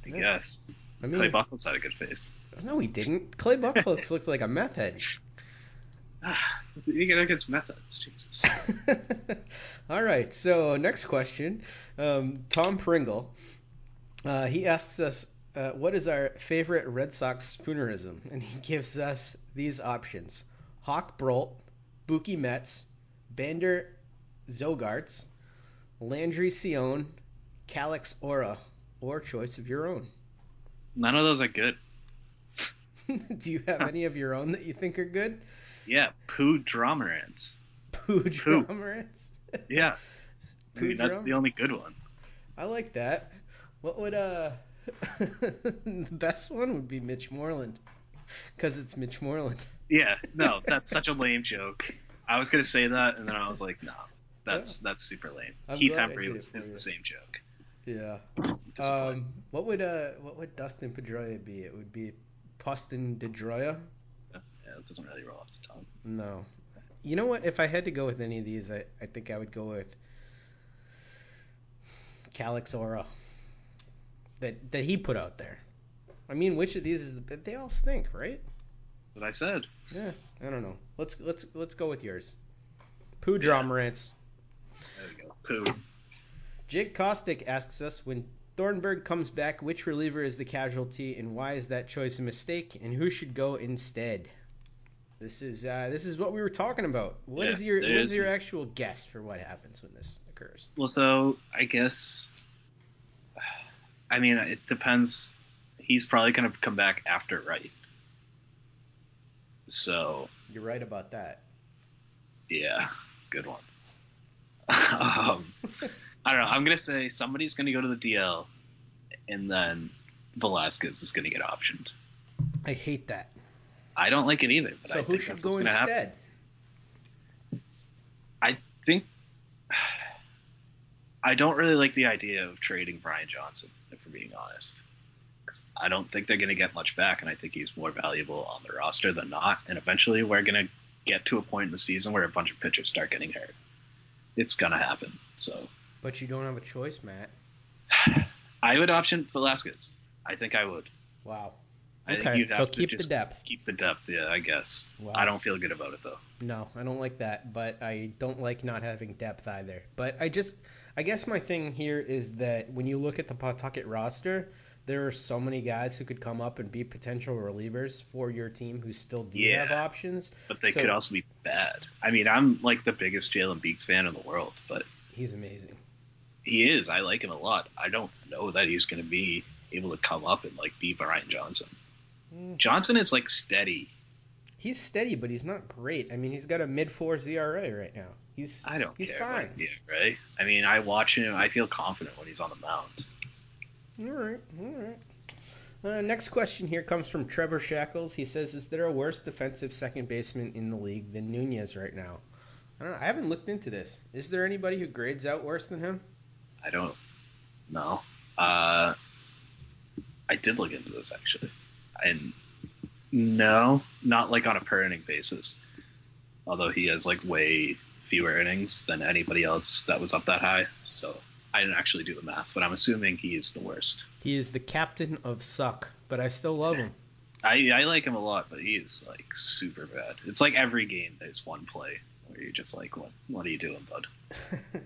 I Yeah. guess. I mean, Clay Buchholz had a good face. no, he didn't. Clay Buchholz looks like a meth head. [SIGHS] Ah, you get against methods, Jesus. [LAUGHS] All right. So next question, um, Tom Pringle. Uh, he asks us, uh, "What is our favorite Red Sox spoonerism?" And he gives us these options: Hawk Brolt, Buki Metz, Bander Zogarts, Landry Sion, Calix Aura, or choice of your own. None of those are good. [LAUGHS] Do you have any of your own that you think are good? Yeah, Pooh Dromerance. Pooh. Dromerance? Yeah. [LAUGHS] I mean, that's the only good one. I like that. What would uh [LAUGHS] the best one would be Mitch Moreland because it's Mitch Moreland. Yeah, no, [LAUGHS] that's such a lame joke. I was gonna say that, and then I was like, no, that's that's super lame. I'm Keith glad I Hembree did it was, for is the same joke. Yeah. Um, what would uh what would Dustin Pedroia be? It would be Poston Dedroya. yeah, it doesn't really roll off the tongue. No. You know what? If I had to go with any of these, I, I think I would go with Calix Aura. That that he put out there. I mean, which of these is the, they all stink, right? That's what I said. Yeah, I don't know. Let's let's let's go with yours. Pooh Dromerance. There we go. Pooh. Jake Kostick asks us when Thornburg comes back, which reliever is the casualty, and why is that choice a mistake, and who should go instead? This is uh, this is what we were talking about. What Yeah, is your what is is- your actual guess for what happens when this occurs? Well, so I guess. I mean, it depends. He's probably gonna come back after right. So You're right about that. yeah, good one. [LAUGHS] um, I don't know. I'm gonna say somebody's gonna go to the DL, and then Velazquez is gonna get optioned. I hate that. I don't like it either. But So I who think should that's go what's gonna happen. instead? I think I don't really like the idea of trading Brian Johnson, if we're being honest. I don't think they're going to get much back, and I think he's more valuable on the roster than not. And eventually, we're going to get to a point in the season where a bunch of pitchers start getting hurt. It's going to happen. So But you don't have a choice, Matt. [SIGHS] I would option Velazquez. I think I would. Wow. I Okay, so keep the depth. Keep the depth, yeah, I guess. Wow. I don't feel good about it though. No, I don't like that, but I don't like not having depth either. But I just, I guess my thing here is that when you look at the Pawtucket roster, there are so many guys who could come up and be potential relievers for your team who still do Yeah. have options. But they So- could also be bad. I mean, I'm like the biggest Jalen Beeks fan in the world, but He's amazing. he is. I like him a lot. I don't know that he's going to be able to come up and like be Brian Johnson. Mm. Johnson is like steady. He's steady, but he's not great. I mean, he's got a mid four ERA right now. He's I don't he's care. fine. Yeah, right. I mean, I watch him. I feel confident when he's on the mound. All right, all right. Uh, next question here comes from Trevor Shackles. He says, "Is there a worse defensive second baseman in the league than Nunez right now?" I don't know. I haven't looked into this. Is there anybody who grades out worse than him? I don't know. Uh, I did look into this actually, and no, not like on a per inning basis. Although he has like way fewer innings than anybody else that was up that high, so I didn't actually do the math, but I'm assuming he is the worst. He is the captain of suck, but I still love him. I, I like him a lot, but he is like super bad. It's like every game there's one play where you're just like, what what are you doing, bud? [LAUGHS]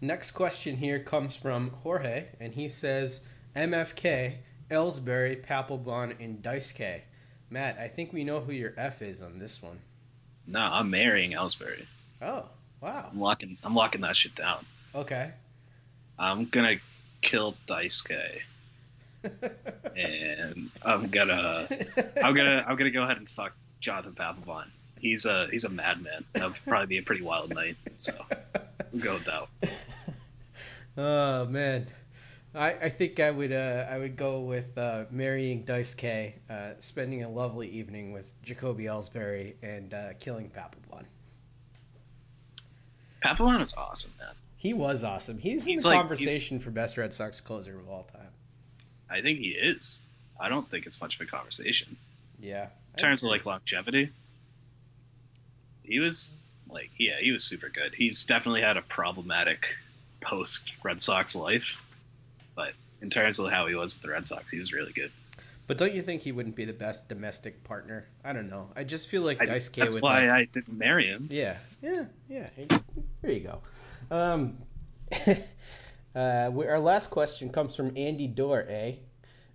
Next question here comes from Jorge, and he says MFK, Ellsbury, Papelbon, and Dice K. Matt, I think we know who your F is on this one. No, I'm marrying Ellsbury. Oh, wow. I'm locking I'm locking that shit down. Okay. I'm gonna kill Dice K. [LAUGHS] and I'm gonna I'm gonna I'm gonna go ahead and fuck Jonathan Papelbon. He's a he's a madman. That'll probably be a pretty wild night. So we'll go with that. Oh man, I, I think I would uh, I would go with uh, marrying Dice K, uh, spending a lovely evening with Jacoby Ellsbury, and uh, killing Papelbon. Papelbon is awesome, man. He was awesome. He's, in the like- conversation for best Red Sox closer of all time. I think he is. I don't think it's much of a conversation. Yeah. In terms of like longevity, he was like yeah, he was super good. He's definitely had a problematic post Red Sox life, but in terms of how he was with the Red Sox, he was really good. But don't you think he wouldn't be the best domestic partner? I don't know. I just feel like I, Dice K that's would. why like- I didn't marry him. Yeah, yeah, yeah. There you go. Um, [LAUGHS] uh, we, our last question comes from Andy Dorr, eh?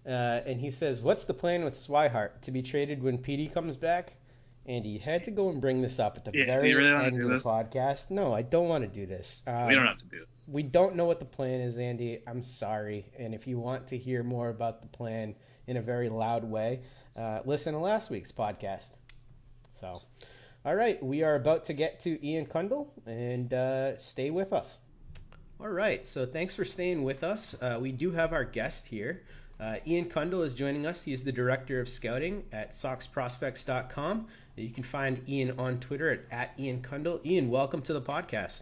Uh, and he says, "What's the plan with Swihart to be traded when PD comes back?" Andy, you had to go and bring this up at the Yeah, very you really wanna end do of the this? podcast. No, I don't want to do this. Um, we don't have to do this. we don't know what the plan is, Andy. I'm sorry. And if you want to hear more about the plan in a very loud way, uh, listen to last week's podcast. So, all right, we are about to get to Ian Cundall, and uh, stay with us. All right, so thanks for staying with us. Uh, we do have our guest here. Uh, Ian Cundall is joining us. He is the director of scouting at SoxProspects.com. You can find Ian on Twitter at, at Ian Cundall. Ian, welcome to the podcast.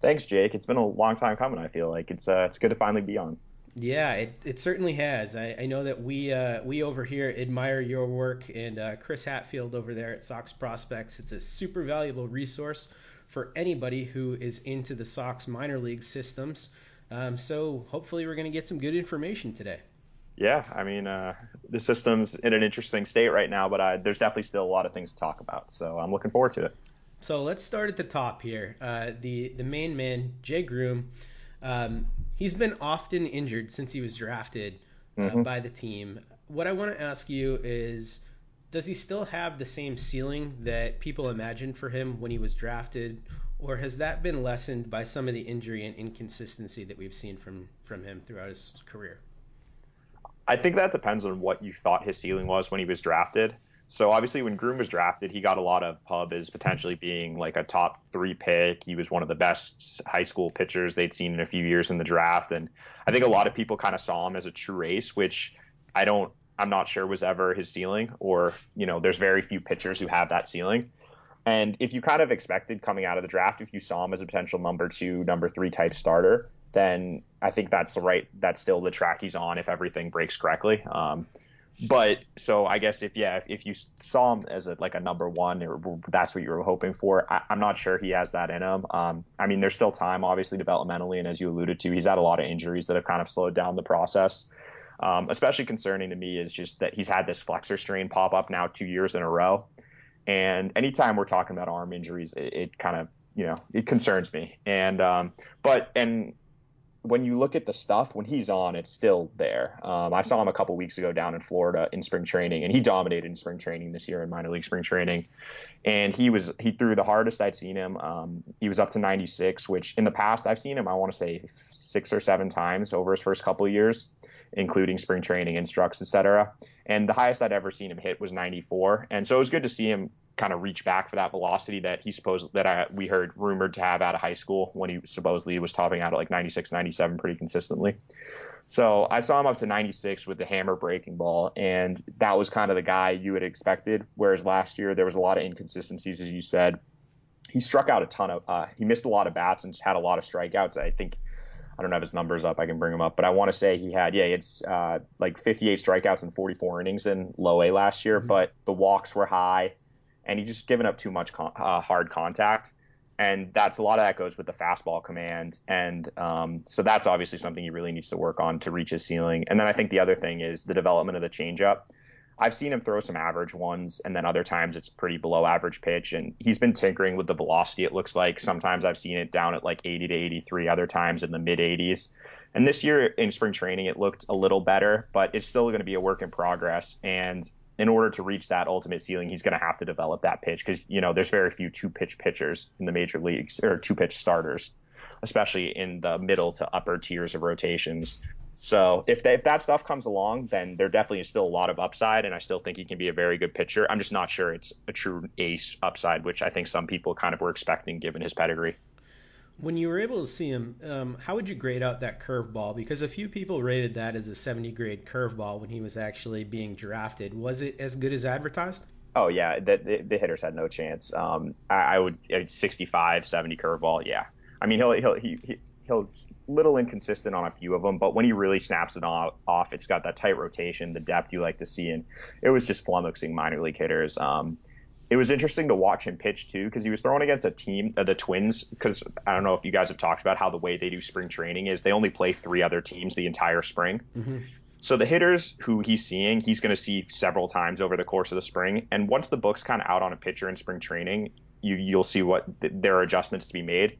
Thanks, Jake. It's been a long time coming. I feel like it's uh, it's good to finally be on. Yeah, it, it certainly has. I, I know that we uh, we over here admire your work, and uh, Chris Hatfield over there at Sox Prospects. It's a super valuable resource for anybody who is into the Sox minor league systems. Um, so hopefully we're going to get some good information today. Yeah, I mean uh, the system's in an interesting state right now, but I, there's definitely still a lot of things to talk about. So I'm looking forward to it. So let's start at the top here. Uh, the the main man, Jay Groome, um, he's been often injured since he was drafted uh, Mhm. by the team. What I want to ask you is, does he still have the same ceiling that people imagined for him when he was drafted, or has that been lessened by some of the injury and inconsistency that we've seen from from him throughout his career? I think that depends on what you thought his ceiling was when he was drafted. So obviously, when Groome was drafted, he got a lot of pub as potentially being like a top three pick. He was one of the best high school pitchers they'd seen in a few years in the draft, and I think a lot of people kind of saw him as a true ace, which I don't. I'm not sure was ever his ceiling, or you know, there's very few pitchers who have that ceiling. And if you kind of expected coming out of the draft, if you saw him as a potential number two, number three type starter, then I think that's the right. That's still the track he's on if everything breaks correctly. Um, but so I guess if yeah, if, you saw him as a, like a number one, or that's what you were hoping for, I, I'm not sure he has that in him. Um, I mean, there's still time, obviously, developmentally, and as you alluded to, he's had a lot of injuries that have kind of slowed down the process. Um, especially concerning to me is just that he's had this flexor strain pop up now two years in a row, and anytime we're talking about arm injuries, it, it kind of you know it concerns me. And um, but and when you look at the stuff when he's on, it's still there. Um, I saw him a couple weeks ago down in Florida in spring training, and he dominated in spring training this year in minor league spring training. And he was he threw the hardest I'd seen him. Um, he was up to 96, which in the past I've seen him I want to say six or seven times over his first couple of years, including spring training instructs, etc. And the highest I'd ever seen him hit was 94, and so it was good to see him kind of reach back for that velocity that he supposed that I, we heard rumored to have out of high school when he supposedly was topping out at like 96, 97 pretty consistently. So I saw him up to 96 with the hammer breaking ball, and that was kind of the guy you had expected. Whereas last year there was a lot of inconsistencies, as you said. He struck out a ton of, uh, he missed a lot of bats and had a lot of strikeouts. I think I don't have his numbers up. I can bring them up, but I want to say he had yeah, it's uh, like 58 strikeouts and 44 innings in low A last year, mm-hmm. but the walks were high, and he just given up too much con- uh, hard contact, and that's a lot of that goes with the fastball command, and um, so that's obviously something he really needs to work on to reach his ceiling. And then I think the other thing is the development of the changeup. I've seen him throw some average ones, and then other times it's pretty below average pitch. And he's been tinkering with the velocity. It looks like sometimes I've seen it down at like 80 to 83, other times in the mid 80s. And this year in spring training, it looked a little better, but it's still going to be a work in progress. And in order to reach that ultimate ceiling, he's going to have to develop that pitch because you know there's very few two pitch pitchers in the major leagues or two pitch starters, especially in the middle to upper tiers of rotations. So if, they, if that stuff comes along, then there definitely is still a lot of upside, and I still think he can be a very good pitcher. I'm just not sure it's a true ace upside, which I think some people kind of were expecting given his pedigree. When you were able to see him, um, how would you grade out that curveball? Because a few people rated that as a 70 grade curveball when he was actually being drafted. Was it as good as advertised? Oh yeah, the, the, the hitters had no chance. Um, I, I would 65, 70 curveball. Yeah, I mean he'll he'll he, he'll little inconsistent on a few of them, but when he really snaps it off, it's got that tight rotation, the depth you like to see, and it was just flummoxing minor league hitters. Um, it was interesting to watch him pitch too because he was throwing against a team, uh, the Twins. Because I don't know if you guys have talked about how the way they do spring training is they only play three other teams the entire spring. Mm-hmm. So the hitters who he's seeing, he's going to see several times over the course of the spring. And once the book's kind of out on a pitcher in spring training, you you'll see what th- there are adjustments to be made.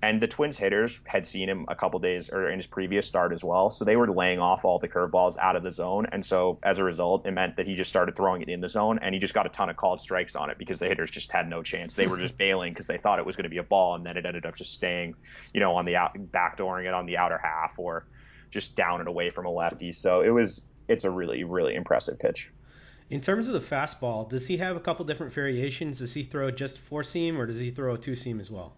And the Twins hitters had seen him a couple days or in his previous start as well. So they were laying off all the curveballs out of the zone. And so as a result, it meant that he just started throwing it in the zone and he just got a ton of called strikes on it because the hitters just had no chance. They were just [LAUGHS] bailing because they thought it was going to be a ball and then it ended up just staying, you know, on the out, backdooring it on the outer half or just down and away from a lefty. So it was, it's a really, really impressive pitch. In terms of the fastball, does he have a couple different variations? Does he throw just four seam or does he throw a two seam as well?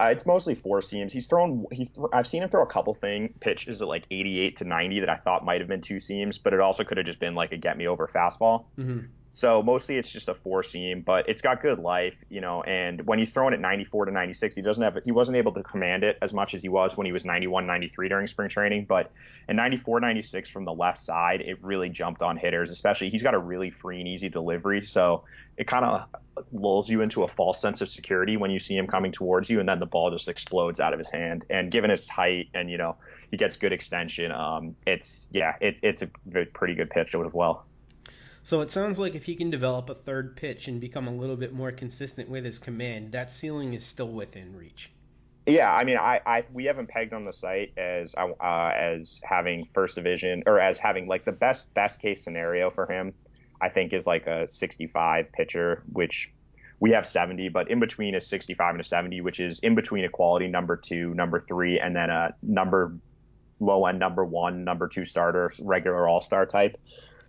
Uh, it's mostly four seams. He's thrown. He th- I've seen him throw a couple thing pitches at like 88 to 90 that I thought might have been two seams, but it also could have just been like a get me over fastball. Mm-hmm. So mostly it's just a four seam, but it's got good life, you know. And when he's throwing at 94 to 96, he doesn't have he wasn't able to command it as much as he was when he was 91, 93 during spring training. But in 94, 96 from the left side, it really jumped on hitters. Especially he's got a really free and easy delivery, so it kind of lulls you into a false sense of security when you see him coming towards you, and then the ball just explodes out of his hand. And given his height and you know he gets good extension, um, it's yeah, it's it's a pretty good pitch as well. So it sounds like if he can develop a third pitch and become a little bit more consistent with his command, that ceiling is still within reach. Yeah, I mean, I, I we haven't pegged on the site as uh, as having first division or as having like the best best case scenario for him. I think is like a 65 pitcher, which we have 70, but in between a 65 and a 70, which is in between a quality number two, number three, and then a number low end number one, number two starter, regular all star type.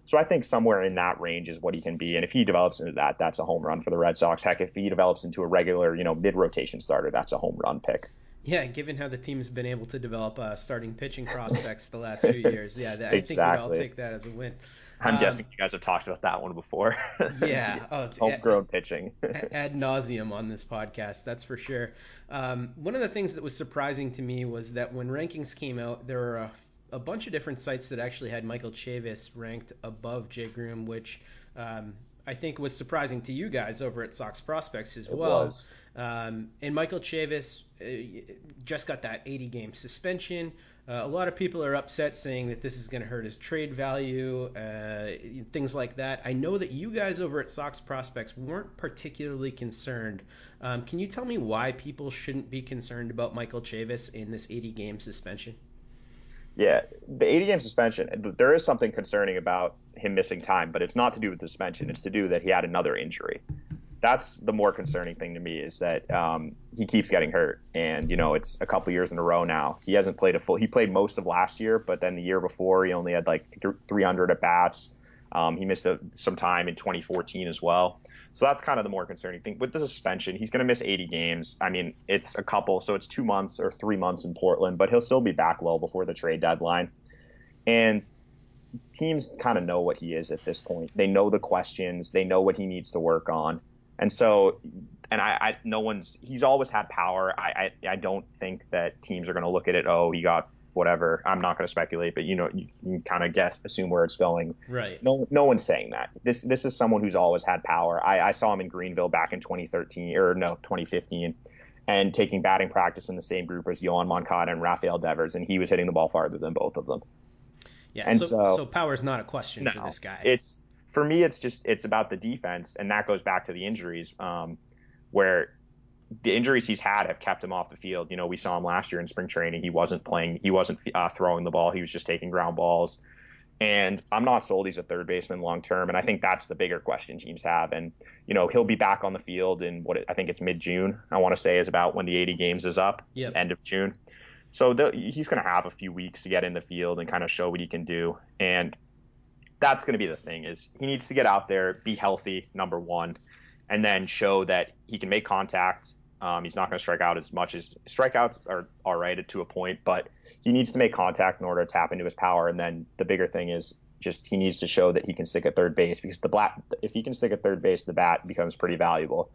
So I think somewhere in that range is what he can be. And if he develops into that, that's a home run for the Red Sox. Heck, if he develops into a regular, you know, mid rotation starter, that's a home run pick. Yeah, given how the team's been able to develop uh, starting pitching prospects the last few [LAUGHS] years, yeah, I exactly. think we'd all take that as a win. I'm um, guessing you guys have talked about that one before. [LAUGHS] yeah, [LAUGHS] oh, homegrown ad, pitching. ad nauseum on this podcast, that's for sure. Um, one of the things that was surprising to me was that when rankings came out, there were a a bunch of different sites that actually had Michael Chavis ranked above Jay Groome, which um, I think was surprising to you guys over at Sox Prospects as it well. Was. Um, and Michael Chavis uh, just got that 80 game suspension. Uh, a lot of people are upset saying that this is going to hurt his trade value, uh, things like that. I know that you guys over at Sox Prospects weren't particularly concerned. Um, can you tell me why people shouldn't be concerned about Michael Chavis in this 80 game suspension? Yeah, the 80 game suspension. There is something concerning about him missing time, but it's not to do with the suspension. It's to do that he had another injury. That's the more concerning thing to me is that um, he keeps getting hurt, and you know it's a couple years in a row now. He hasn't played a full. He played most of last year, but then the year before he only had like 300 at bats. Um, he missed a, some time in 2014 as well. So that's kind of the more concerning thing. With the suspension, he's going to miss 80 games. I mean, it's a couple, so it's two months or three months in Portland, but he'll still be back well before the trade deadline. And teams kind of know what he is at this point. They know the questions, they know what he needs to work on. And so, and I, I no one's, he's always had power. I, I, I don't think that teams are going to look at it, oh, he got whatever. I'm not going to speculate, but you know, you can kind of guess, assume where it's going. Right. No, no one's saying that. This, this is someone who's always had power. I, I saw him in Greenville back in 2013 or no, 2015, and taking batting practice in the same group as Yoan Moncada and Rafael Devers, and he was hitting the ball farther than both of them. Yeah. And so, so- so power's not a question No, for this guy. It's for me, it's just it's about the defense, and that goes back to the injuries, um, where the injuries he's had have kept him off the field. You know, we saw him last year in spring training; he wasn't playing, he wasn't uh, throwing the ball, he was just taking ground balls. And I'm not sold he's a third baseman long term, and I think that's the bigger question teams have. And you know, he'll be back on the field in what I think it's mid June. I want to say is about when the 80 games is up, Yep. end of June. So the, he's going to have a few weeks to get in the field and kind of show what he can do. And that's going to be the thing is he needs to get out there, be healthy, number one, and then show that he can make contact. Um, he's not going to strike out as much as strikeouts are all right to a point, but he needs to make contact in order to tap into his power. And then the bigger thing is just he needs to show that he can stick at third base because the black if he can stick at third base, the bat becomes pretty valuable.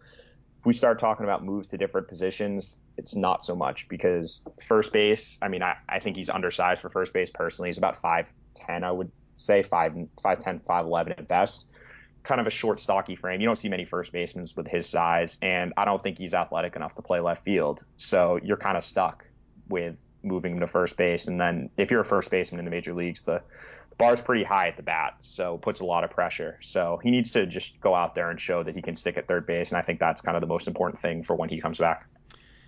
If we start talking about moves to different positions, it's not so much because first base. I mean, I, I think he's undersized for first base personally. He's about five ten, I would say five five ten, five eleven at best. Kind of a short, stocky frame. You don't see many first basemen with his size, and I don't think he's athletic enough to play left field. So you're kind of stuck with moving him to first base. And then if you're a first baseman in the major leagues, the, the bar's pretty high at the bat, so it puts a lot of pressure. So he needs to just go out there and show that he can stick at third base, and I think that's kind of the most important thing for when he comes back.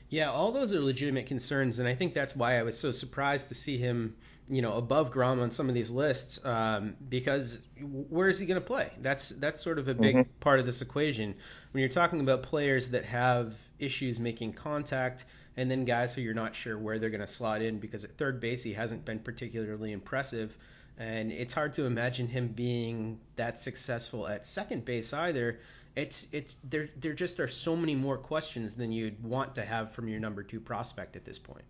Yeah, all those are legitimate concerns, and I think that's why I was so surprised to see him, you know, above Grom on some of these lists. Um, because where is he going to play? That's that's sort of a big Mhm. part of this equation. When you're talking about players that have issues making contact, and then guys who you're not sure where they're going to slot in, because at third base he hasn't been particularly impressive, and it's hard to imagine him being that successful at second base either it's it's there there just are so many more questions than you'd want to have from your number two prospect at this point.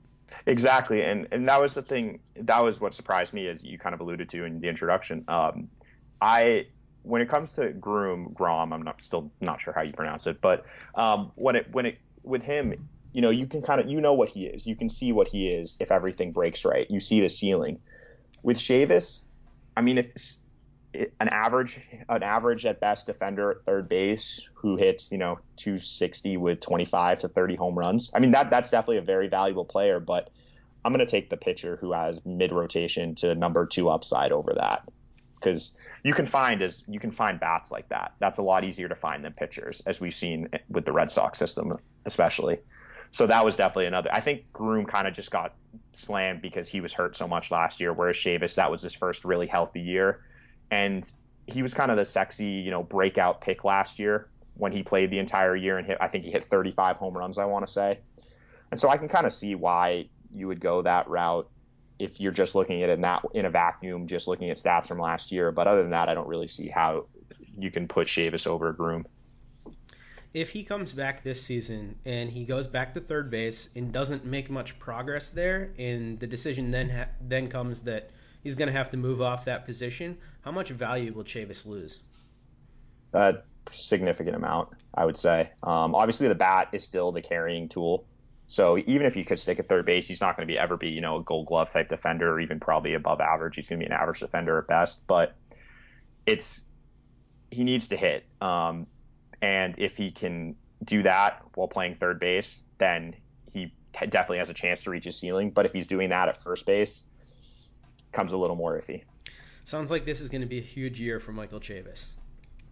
Exactly, and and that was the thing. That was what surprised me, as you kind of alluded to in the introduction. Um, I when it comes to Groome Grom, I'm not still not sure how you pronounce it, but um, when it when it with him, you know, you can kind of you know what he is. You can see what he is if everything breaks right. You see the ceiling. With Chavis, I mean, if an average an average at best defender at third base who hits you know 260 with 25 to 30 home runs. I mean that that's definitely a very valuable player, but I'm going to take the pitcher who has mid rotation to number two upside over that because you can find as you can find bats like that. That's a lot easier to find than pitchers, as we've seen with the Red Sox system, especially. So that was definitely another. I think Groome kind of just got slammed because he was hurt so much last year, whereas Chavis that was his first really healthy year, and he was kind of the sexy, you know, breakout pick last year when he played the entire year and hit. I think he hit 35 home runs, I want to say, and so I can kind of see why you would go that route if you're just looking at it in that in a vacuum, just looking at stats from last year. But other than that, I don't really see how you can put Chavis over Groome. If he comes back this season and he goes back to third base and doesn't make much progress there, and the decision then ha- then comes that he's going to have to move off that position, how much value will Chavis lose? A significant amount, I would say. Um, obviously, the bat is still the carrying tool. So even if he could stick at third base, he's not going to be ever be you know a Gold Glove type defender or even probably above average. He's going to be an average defender at best. But it's he needs to hit, um, and if he can do that while playing third base, then he definitely has a chance to reach his ceiling. But if he's doing that at first base, comes a little more iffy. Sounds like this is going to be a huge year for Michael Chavis.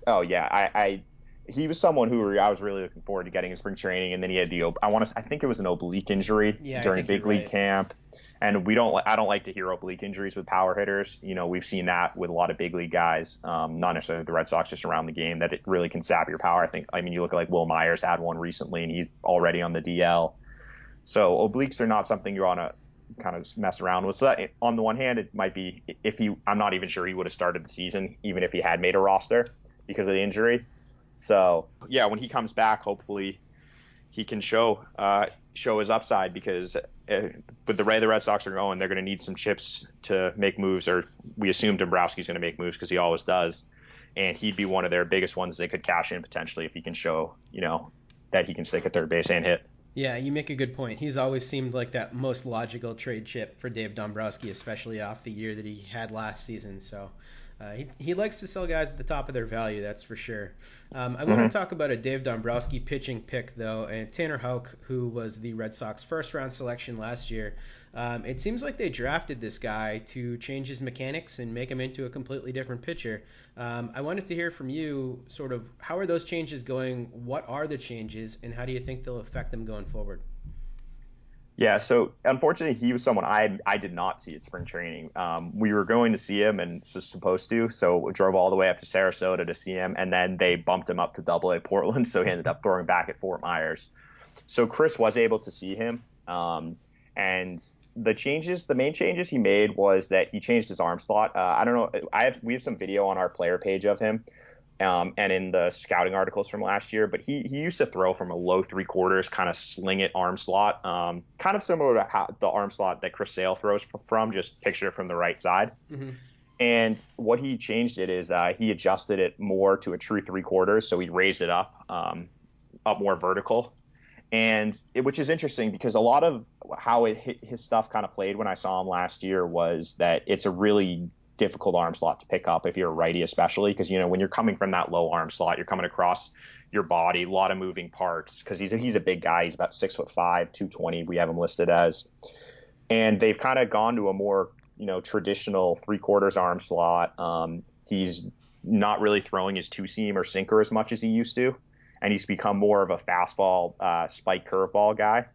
Oh yeah, I, I he was someone who I was really looking forward to getting in spring training, and then he had the I want to I think it was an oblique injury Yeah, during big league right. camp, and we don't I don't like to hear oblique injuries with power hitters. You know we've seen that with a lot of big league guys, um, not necessarily the Red Sox, just around the game that it really can sap your power. I think I mean you look at like Wil Myers had one recently, and he's already on the DL. So obliques are not something you want to kind of mess around with. So that, on the one hand, it might be if he I'm not even sure he would have started the season even if he had made a roster because of the injury. So yeah, when he comes back, hopefully he can show uh, show his upside because uh, with the way the Red Sox are going, they're going to need some chips to make moves, or we assume Dombrowski's going to make moves because he always does, and he'd be one of their biggest ones they could cash in potentially if he can show, you know, that he can stick at third base and hit. Yeah, you make a good point. He's always seemed like that most logical trade chip for Dave Dombrowski, especially off the year that he had last season. So uh, he, he likes to sell guys at the top of their value, that's for sure. Um, I mm-hmm. want to talk about a Dave Dombrowski pitching pick, though, and Tanner Houck, who was the Red Sox first round selection last year. Um, it seems like they drafted this guy to change his mechanics and make him into a completely different pitcher. Um, I wanted to hear from you, sort of, how are those changes going? What are the changes, and how do you think they'll affect them going forward? Yeah, so unfortunately, he was someone I I did not see at spring training. Um, we were going to see him and supposed to, so we drove all the way up to Sarasota to see him, and then they bumped him up to Double A Portland, [LAUGHS] so he ended up throwing back at Fort Myers. So Chris was able to see him, um, and the changes, the main changes he made was that he changed his arm slot. Uh, I don't know, I have we have some video on our player page of him um, and in the scouting articles from last year. But he he used to throw from a low three quarters, kind of sling it arm slot, um, kind of similar to how the arm slot that Chris Sale throws from, just picture it from the right side. Mm-hmm. And what he changed it is uh, he adjusted it more to a true three quarters, so he raised it up, um, up more vertical. And it, which is interesting because a lot of how it his stuff kind of played when I saw him last year was that it's a really difficult arm slot to pick up if you're a righty, especially because you know when you're coming from that low arm slot, you're coming across your body, a lot of moving parts because he's a, he's a big guy. He's about six foot five, 220. We have him listed as, and they've kind of gone to a more you know traditional three quarters arm slot. Um, he's not really throwing his two seam or sinker as much as he used to, and he's become more of a fastball, uh, spike curveball guy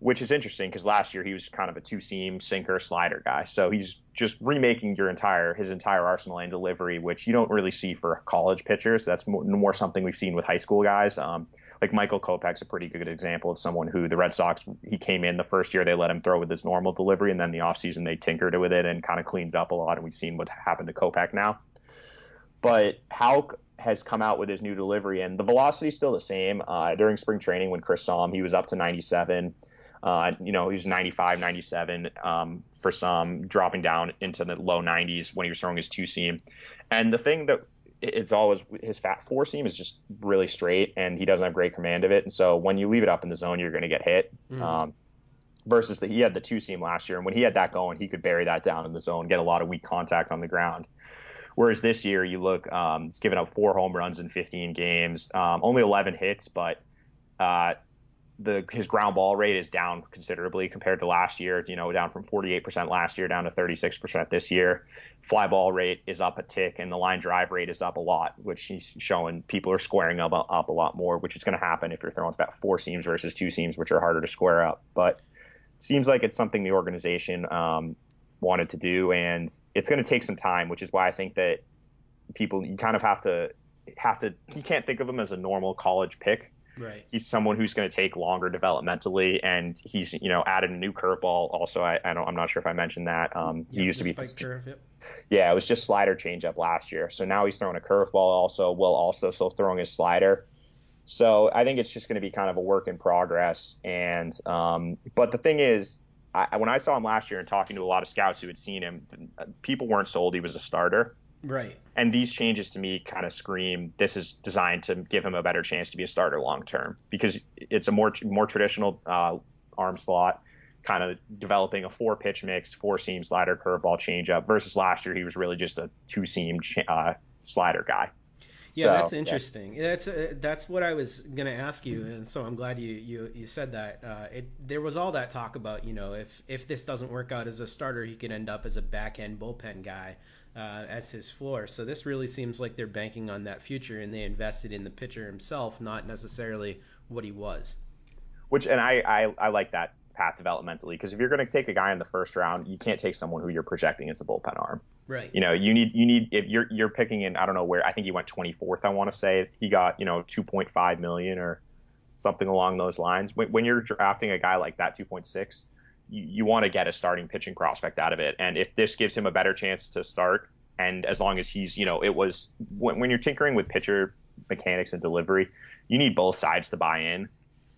which is interesting because last year he was kind of a two seam sinker slider guy. So he's just remaking your entire his entire arsenal and delivery, which you don't really see for college pitchers. That's more, more something we've seen with high school guys. Um, like Michael Kopech's a pretty good example of someone who the Red Sox he came in the first year they let him throw with his normal delivery, and then the offseason they tinkered with it and kind of cleaned up a lot, and we've seen what happened to Kopech now. But Houck has come out with his new delivery, and the velocity is still the same. Uh, during spring training, when Chris saw him, he was up to 97. Uh, you know, he was 95, 97 um, for some, dropping down into the low 90s when he was throwing his two seam. And the thing that it's always his fat four seam is just really straight, and he doesn't have great command of it. And so when you leave it up in the zone, you're going to get hit. Mm. Um, versus that he had the two seam last year, and when he had that going, he could bury that down in the zone, get a lot of weak contact on the ground. Whereas this year, you look, um, he's given up four home runs in 15 games, um, only 11 hits, but uh, the his ground ball rate is down considerably compared to last year. You know, down from 48% last year down to 36% this year. Fly ball rate is up a tick, and the line drive rate is up a lot, which he's showing people are squaring up up a lot more, which is going to happen if you're throwing about four seams versus two seams, which are harder to square up. But seems like it's something the organization um, wanted to do, and it's going to take some time, which is why I think that people you kind of have to have to you can't think of him as a normal college pick Right. He's someone who's going to take longer developmentally, and he's you know added a new curveball. Also, I, I don't I'm not sure if I mentioned that. Um, he used to be curve. Yep. Yeah, it was just slider changeup last year. So now he's throwing a curveball. Also, will also still throwing his slider. So I think it's just going to be kind of a work in progress. And um, but the thing is, I, when I saw him last year and talking to a lot of scouts who had seen him, people weren't sold he was a starter. Right. And these changes to me kind of scream this is designed to give him a better chance to be a starter long term because it's a more more traditional uh, arm slot, kind of developing a four pitch mix, four seam slider, curveball, changeup. Versus last year he was really just a two seam uh, slider guy. Yeah, so, that's interesting. Yeah. That's uh, that's what I was gonna ask you, and so I'm glad you you, you said that. Uh, it there was all that talk about you know if if this doesn't work out as a starter, he could end up as a back end bullpen guy uh, as his floor. So this really seems like they're banking on that future, and they invested in the pitcher himself, not necessarily what he was. Which and I I, I like that path developmentally because if you're going to take a guy in the first round, you can't take someone who you're projecting as a bullpen arm. Right. You know, you need you need if you're you're picking in I don't know where I think he went 24th. I want to say he got you know 2.5 million or something along those lines. When, when you're drafting a guy like that, 2.6 you, you want to get a starting pitching prospect out of it. And if this gives him a better chance to start, and as long as he's, you know, it was when, when you're tinkering with pitcher mechanics and delivery. You need both sides to buy in.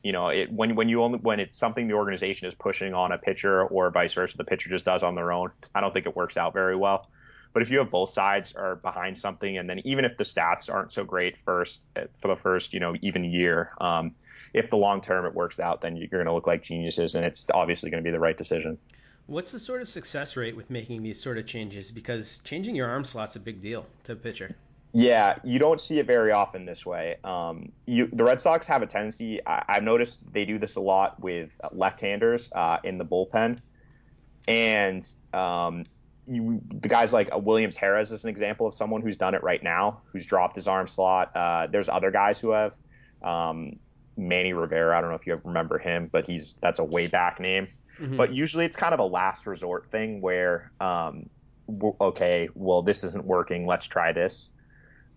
You know, it when when you only when it's something the organization is pushing on a pitcher or vice versa, the pitcher just does on their own. I don't think it works out very well. But if you have both sides are behind something, and then even if the stats aren't so great first for the first, you know, even year, um, if the long term it works out, then you're going to look like geniuses, and it's obviously going to be the right decision. What's the sort of success rate with making these sort of changes? Because changing your arm slot's a big deal to a pitcher. Yeah, you don't see it very often this way. Um, you, the Red Sox have a tendency. I, have noticed they do this a lot with left-handers uh, in the bullpen, and um, you, the guys like uh, Williams Jerez is an example of someone who's done it right now, who's dropped his arm slot. Uh, there's other guys who have. Um, Manny Rivera, I don't know if you remember him, but he's that's a way back name. Mm-hmm. But usually it's kind of a last resort thing where, um, okay, well this isn't working, let's try this.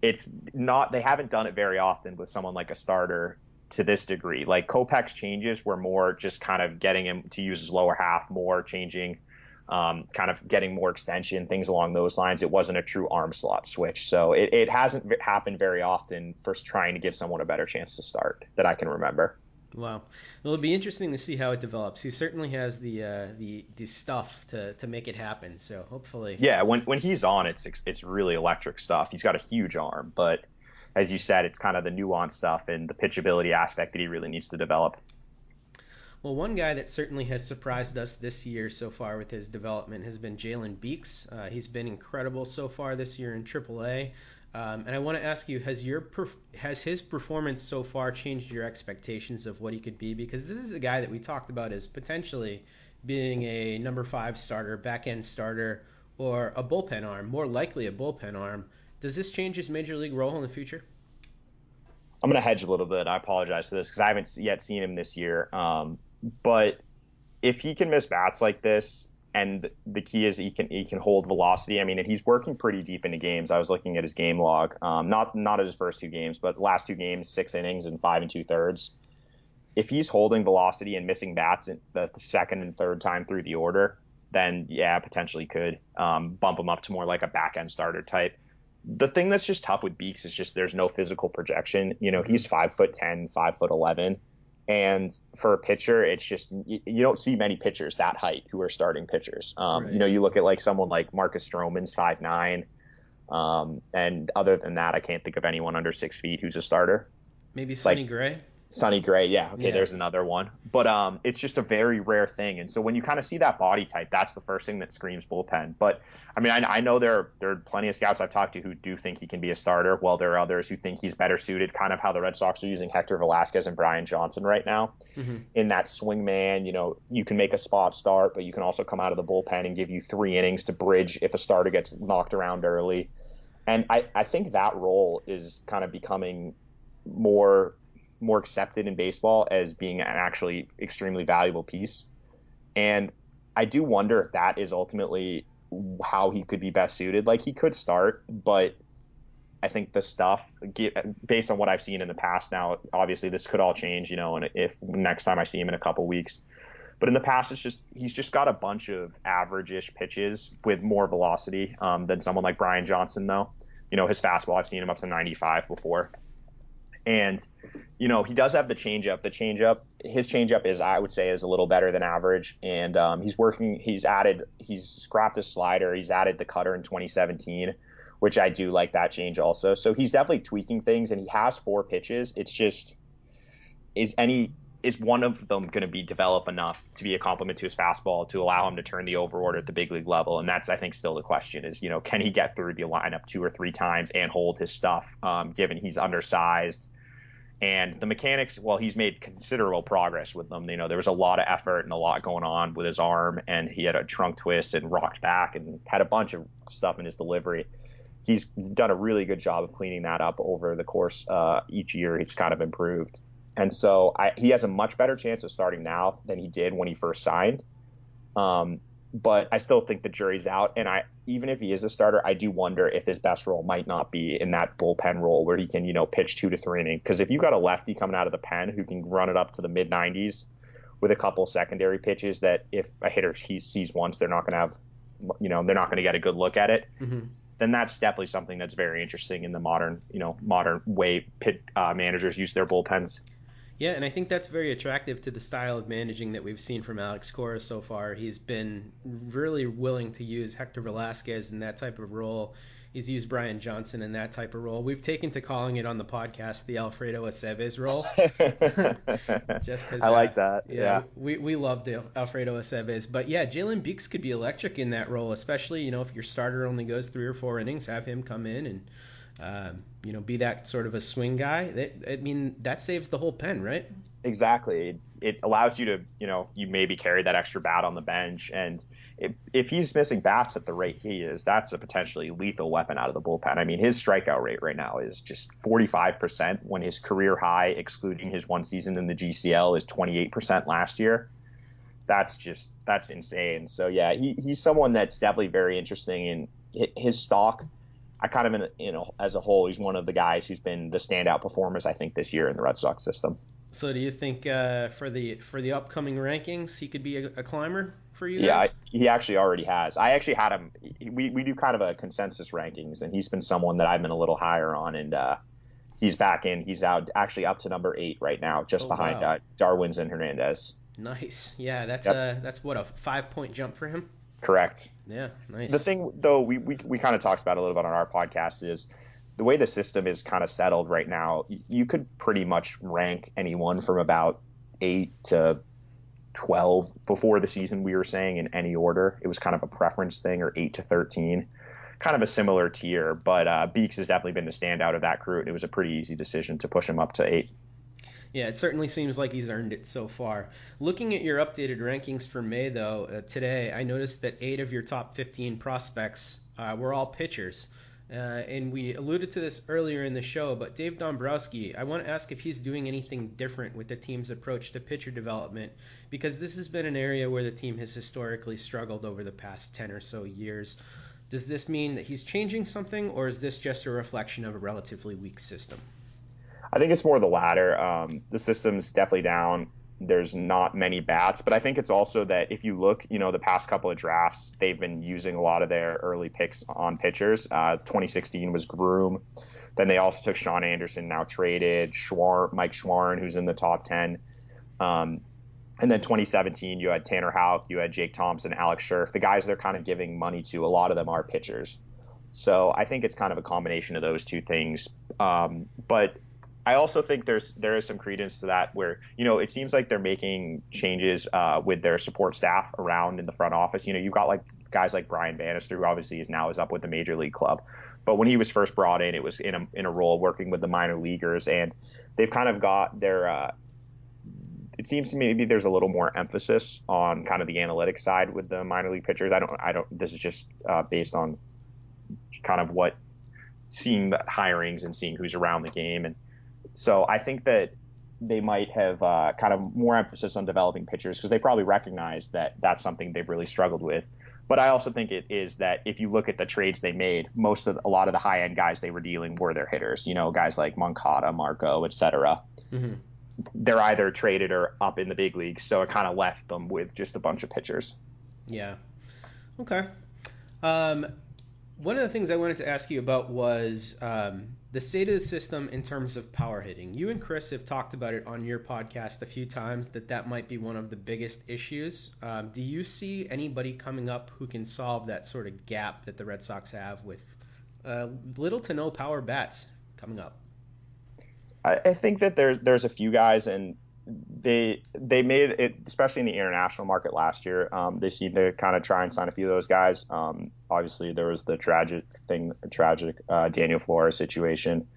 It's not. They haven't done it very often with someone like a starter to this degree. Like Kopech's changes were more just kind of getting him to use his lower half more, changing um, kind of getting more extension, things along those lines. It wasn't a true arm slot switch. So it, it hasn't happened very often for trying to give someone a better chance to start that I can remember. Wow. Well, it'll be interesting to see how it develops. He certainly has the uh, the the stuff to, to make it happen. So hopefully. Yeah, when when he's on, it's it's really electric stuff. He's got a huge arm, but as you said, it's kind of the nuance stuff and the pitchability aspect that he really needs to develop. Well, one guy that certainly has surprised us this year so far with his development has been Jalen Beeks. Uh, he's been incredible so far this year in AAA. Um, and I want to ask you, has your has his performance so far changed your expectations of what he could be? Because this is a guy that we talked about as potentially being a number five starter, back end starter, or a bullpen arm, more likely a bullpen arm. Does this change his major league role in the future? I'm going to hedge a little bit. I apologize for this because I haven't yet seen him this year. Um, but if he can miss bats like this, and the key is he can he can hold velocity. I mean, and he's working pretty deep into games. I was looking at his game log, um, not not his first two games, but last two games, six innings and five and two thirds. If he's holding velocity and missing bats the second and third time through the order, then yeah, potentially could um, bump him up to more like a back end starter type. The thing that's just tough with Beeks is just there's no physical projection. You know, he's five foot ten, five foot eleven and for a pitcher, it's just you, you, don't see many pitchers that height who are starting pitchers. Um, right. You know, you look at like someone like Marcus Stroman's five nine, um, and other than that, I can't think of anyone under six feet who's a starter. Maybe Sonny like, Gray. Sonny Gray, yeah, okay, yeah. there's another one. But um, it's just a very rare thing, and so when you kind of see that body type, that's the first thing that screams bullpen. But I mean, I, I know there are, there are plenty of scouts I've talked to who do think he can be a starter, while there are others who think he's better suited, kind of how the Red Sox are using Hector Velazquez and Brian Johnson right now, mm-hmm. in that swing man. You know, you can make a spot start, but you can also come out of the bullpen and give you three innings to bridge if a starter gets knocked around early. And I, I think that role is kind of becoming more more accepted in baseball as being an actually extremely valuable piece. And I do wonder if that is ultimately how he could be best suited. Like he could start, but I think the stuff, based on what I've seen in the past, now obviously this could all change, you know, and if next time I see him in a couple weeks. But in the past, it's just he's just got a bunch of average-ish pitches with more velocity um, than someone like Brian Johnson, though. You know, his fastball, I've seen him up to 95 before. And you know, he does have the changeup. The changeup, his changeup is, I would say, is a little better than average. And um, he's working. He's added. He's scrapped his slider. He's added the cutter in 2017, which I do like that change also. So he's definitely tweaking things, and he has four pitches. It's just is any is one of them going to be developed enough to be a complement to his fastball to allow him to turn the over order at the big league level? And that's, I think, still the question is, you know, can he get through the lineup two or three times and hold his stuff, um, given he's undersized and the mechanics, well, he's made considerable progress with them. You know, there was a lot of effort and a lot going on with his arm, and he had a trunk twist and rocked back and had a bunch of stuff in his delivery. He's done a really good job of cleaning that up over the course uh, each year. He's kind of improved, and so I, he has a much better chance of starting now than he did when he first signed. Um, but I still think the jury's out. And I, even if he is a starter, I do wonder if his best role might not be in that bullpen role where he can, you know, pitch two to three innings. Because if you've got a lefty coming out of the pen who can run it up to the mid 90s with a couple secondary pitches, that if a hitter he sees once, they're not going to have, you know, they're not going to get a good look at it. Mm-hmm. then that's definitely something that's very interesting in the modern, you know, modern way pit uh, managers use their bullpens. Yeah, and I think that's very attractive to the style of managing that we've seen from Alex Cora so far. He's been really willing to use Hector Velazquez in that type of role. He's used Brian Johnson in that type of role. We've taken to calling it on the podcast the Alfredo Aceves role. [LAUGHS] Just cause, I like uh, that. Yeah, yeah, we we love the Alfredo Aceves, but yeah, Jalen Beeks could be electric in that role, especially you know if your starter only goes three or four innings, have him come in and um, you know, be that sort of a swing guy. That, I mean, that saves the whole pen, right? Exactly. It allows you to, you know, you maybe carry that extra bat on the bench, and if, if he's missing bats at the rate he is, that's a potentially lethal weapon out of the bullpen. I mean, his strikeout rate right now is just 45%, when his career high, excluding his one season in the GCL, is 28% last year. That's just that's insane. So yeah, he, he's someone that's definitely very interesting, and his stock I kind of, you know, as a whole, he's one of the guys who's been the standout performers, I think, this year in the Red Sox system. So, do you think uh, for the for the upcoming rankings, he could be a, a climber for you? Yeah, I, he actually already has. I actually had him. We we do kind of a consensus rankings, and he's been someone that I've been a little higher on, and uh, he's back in. He's out actually up to number eight right now, just oh, behind wow. uh, Darwinzon Hernandez. Nice. Yeah, that's yep. uh that's what a five point jump for him. Correct. Yeah, nice. The thing, though, we, we, we kind of talked about a little bit on our podcast is the way the system is kind of settled right now. You could pretty much rank anyone from about eight to 12 before the season, we were saying in any order. It was kind of a preference thing, or 8 to 13. Kind of a similar tier, but uh, Beeks has definitely been the standout of that crew, and it was a pretty easy decision to push him up to 8. Yeah, it certainly seems like he's earned it so far. Looking at your updated rankings for May, though, uh, today I noticed that eight of your top 15 prospects uh, were all pitchers. Uh, and we alluded to this earlier in the show, but Dave Dombrowski, I want to ask if he's doing anything different with the team's approach to pitcher development, because this has been an area where the team has historically struggled over the past 10 or so years. Does this mean that he's changing something, or is this just a reflection of a relatively weak system? I think it's more the latter. Um, the system's definitely down. There's not many bats, but I think it's also that if you look, you know, the past couple of drafts, they've been using a lot of their early picks on pitchers. Uh, 2016 was Groome. Then they also took Sean Anderson, now traded Schwar- Mike Shawaryn, who's in the top 10. Um, and then 2017, you had Tanner Houck, you had Jake Thompson, Alex Scherff. The guys they're kind of giving money to, a lot of them are pitchers. So I think it's kind of a combination of those two things. Um, but I also think there's there is some credence to that where you know it seems like they're making changes uh, with their support staff around in the front office. You know, you've got like guys like Brian Bannister, who obviously is now is up with the major league club, but when he was first brought in, it was in a in a role working with the minor leaguers, and they've kind of got their. Uh, it seems to me maybe there's a little more emphasis on kind of the analytics side with the minor league pitchers. I don't I don't. This is just uh, based on kind of what seeing the hirings and seeing who's around the game and so I think that they might have uh, kind of more emphasis on developing pitchers because they probably recognize that that's something they've really struggled with. But I also think it is that if you look at the trades they made, most of a lot of the high end guys they were dealing were their hitters. You know, guys like Moncada, Marco, etc. Mm-hmm. They're either traded or up in the big leagues, so it kind of left them with just a bunch of pitchers. Yeah. Okay. Um, one of the things I wanted to ask you about was um, the state of the system in terms of power hitting. You and Chris have talked about it on your podcast a few times that that might be one of the biggest issues. Um, do you see anybody coming up who can solve that sort of gap that the Red Sox have with uh, little to no power bats coming up? I, I think that there's there's a few guys, and they they made it, especially in the international market last year. Um, they seemed to kind of try and sign a few of those guys. Um, obviously, there was the tragic thing, tragic uh, Daniel Flores situation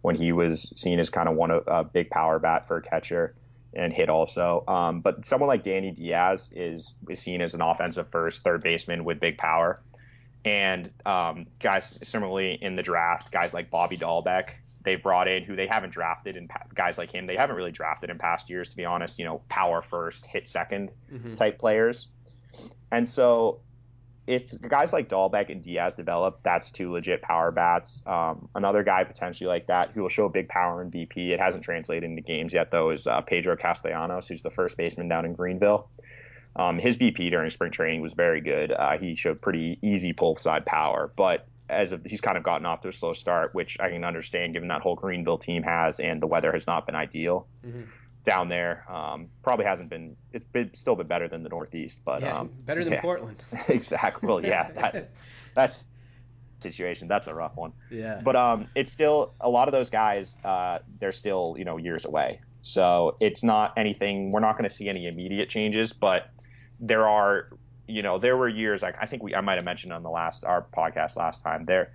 when he was seen as kind of one of a big power bat for a catcher and hit also. Um, but someone like Danny Diaz is is seen as an offensive first third baseman with big power. And um, guys similarly in the draft, guys like Bobby Dalbec, they've brought in who they haven't drafted and guys like him they haven't really drafted in past years to be honest you know power first hit 2nd mm-hmm. type players and so if guys like Dalbec and Diaz develop, that's two legit power bats. Um, another guy potentially like that who will show big power in BP. It hasn't translated into games yet though. Is uh, Pedro Castellanos, who's the first baseman down in Greenville. Um, his BP during spring training was very good. Uh, he showed pretty easy pull side power, but as of he's kind of gotten off to a slow start, which I can understand given that whole Greenville team has and the weather has not been ideal Mhm. down there. Um, probably hasn't been. It's been still been better than the Northeast, but yeah, um, better than yeah. Portland. [LAUGHS] [LAUGHS] exactly. Well, yeah, that, [LAUGHS] that's situation. That's a rough one. Yeah. But um, it's still a lot of those guys. Uh, they're still you know years away. So it's not anything. We're not going to see any immediate changes, but there are. You know, there were years like I think we I might have mentioned on the last our podcast last time there.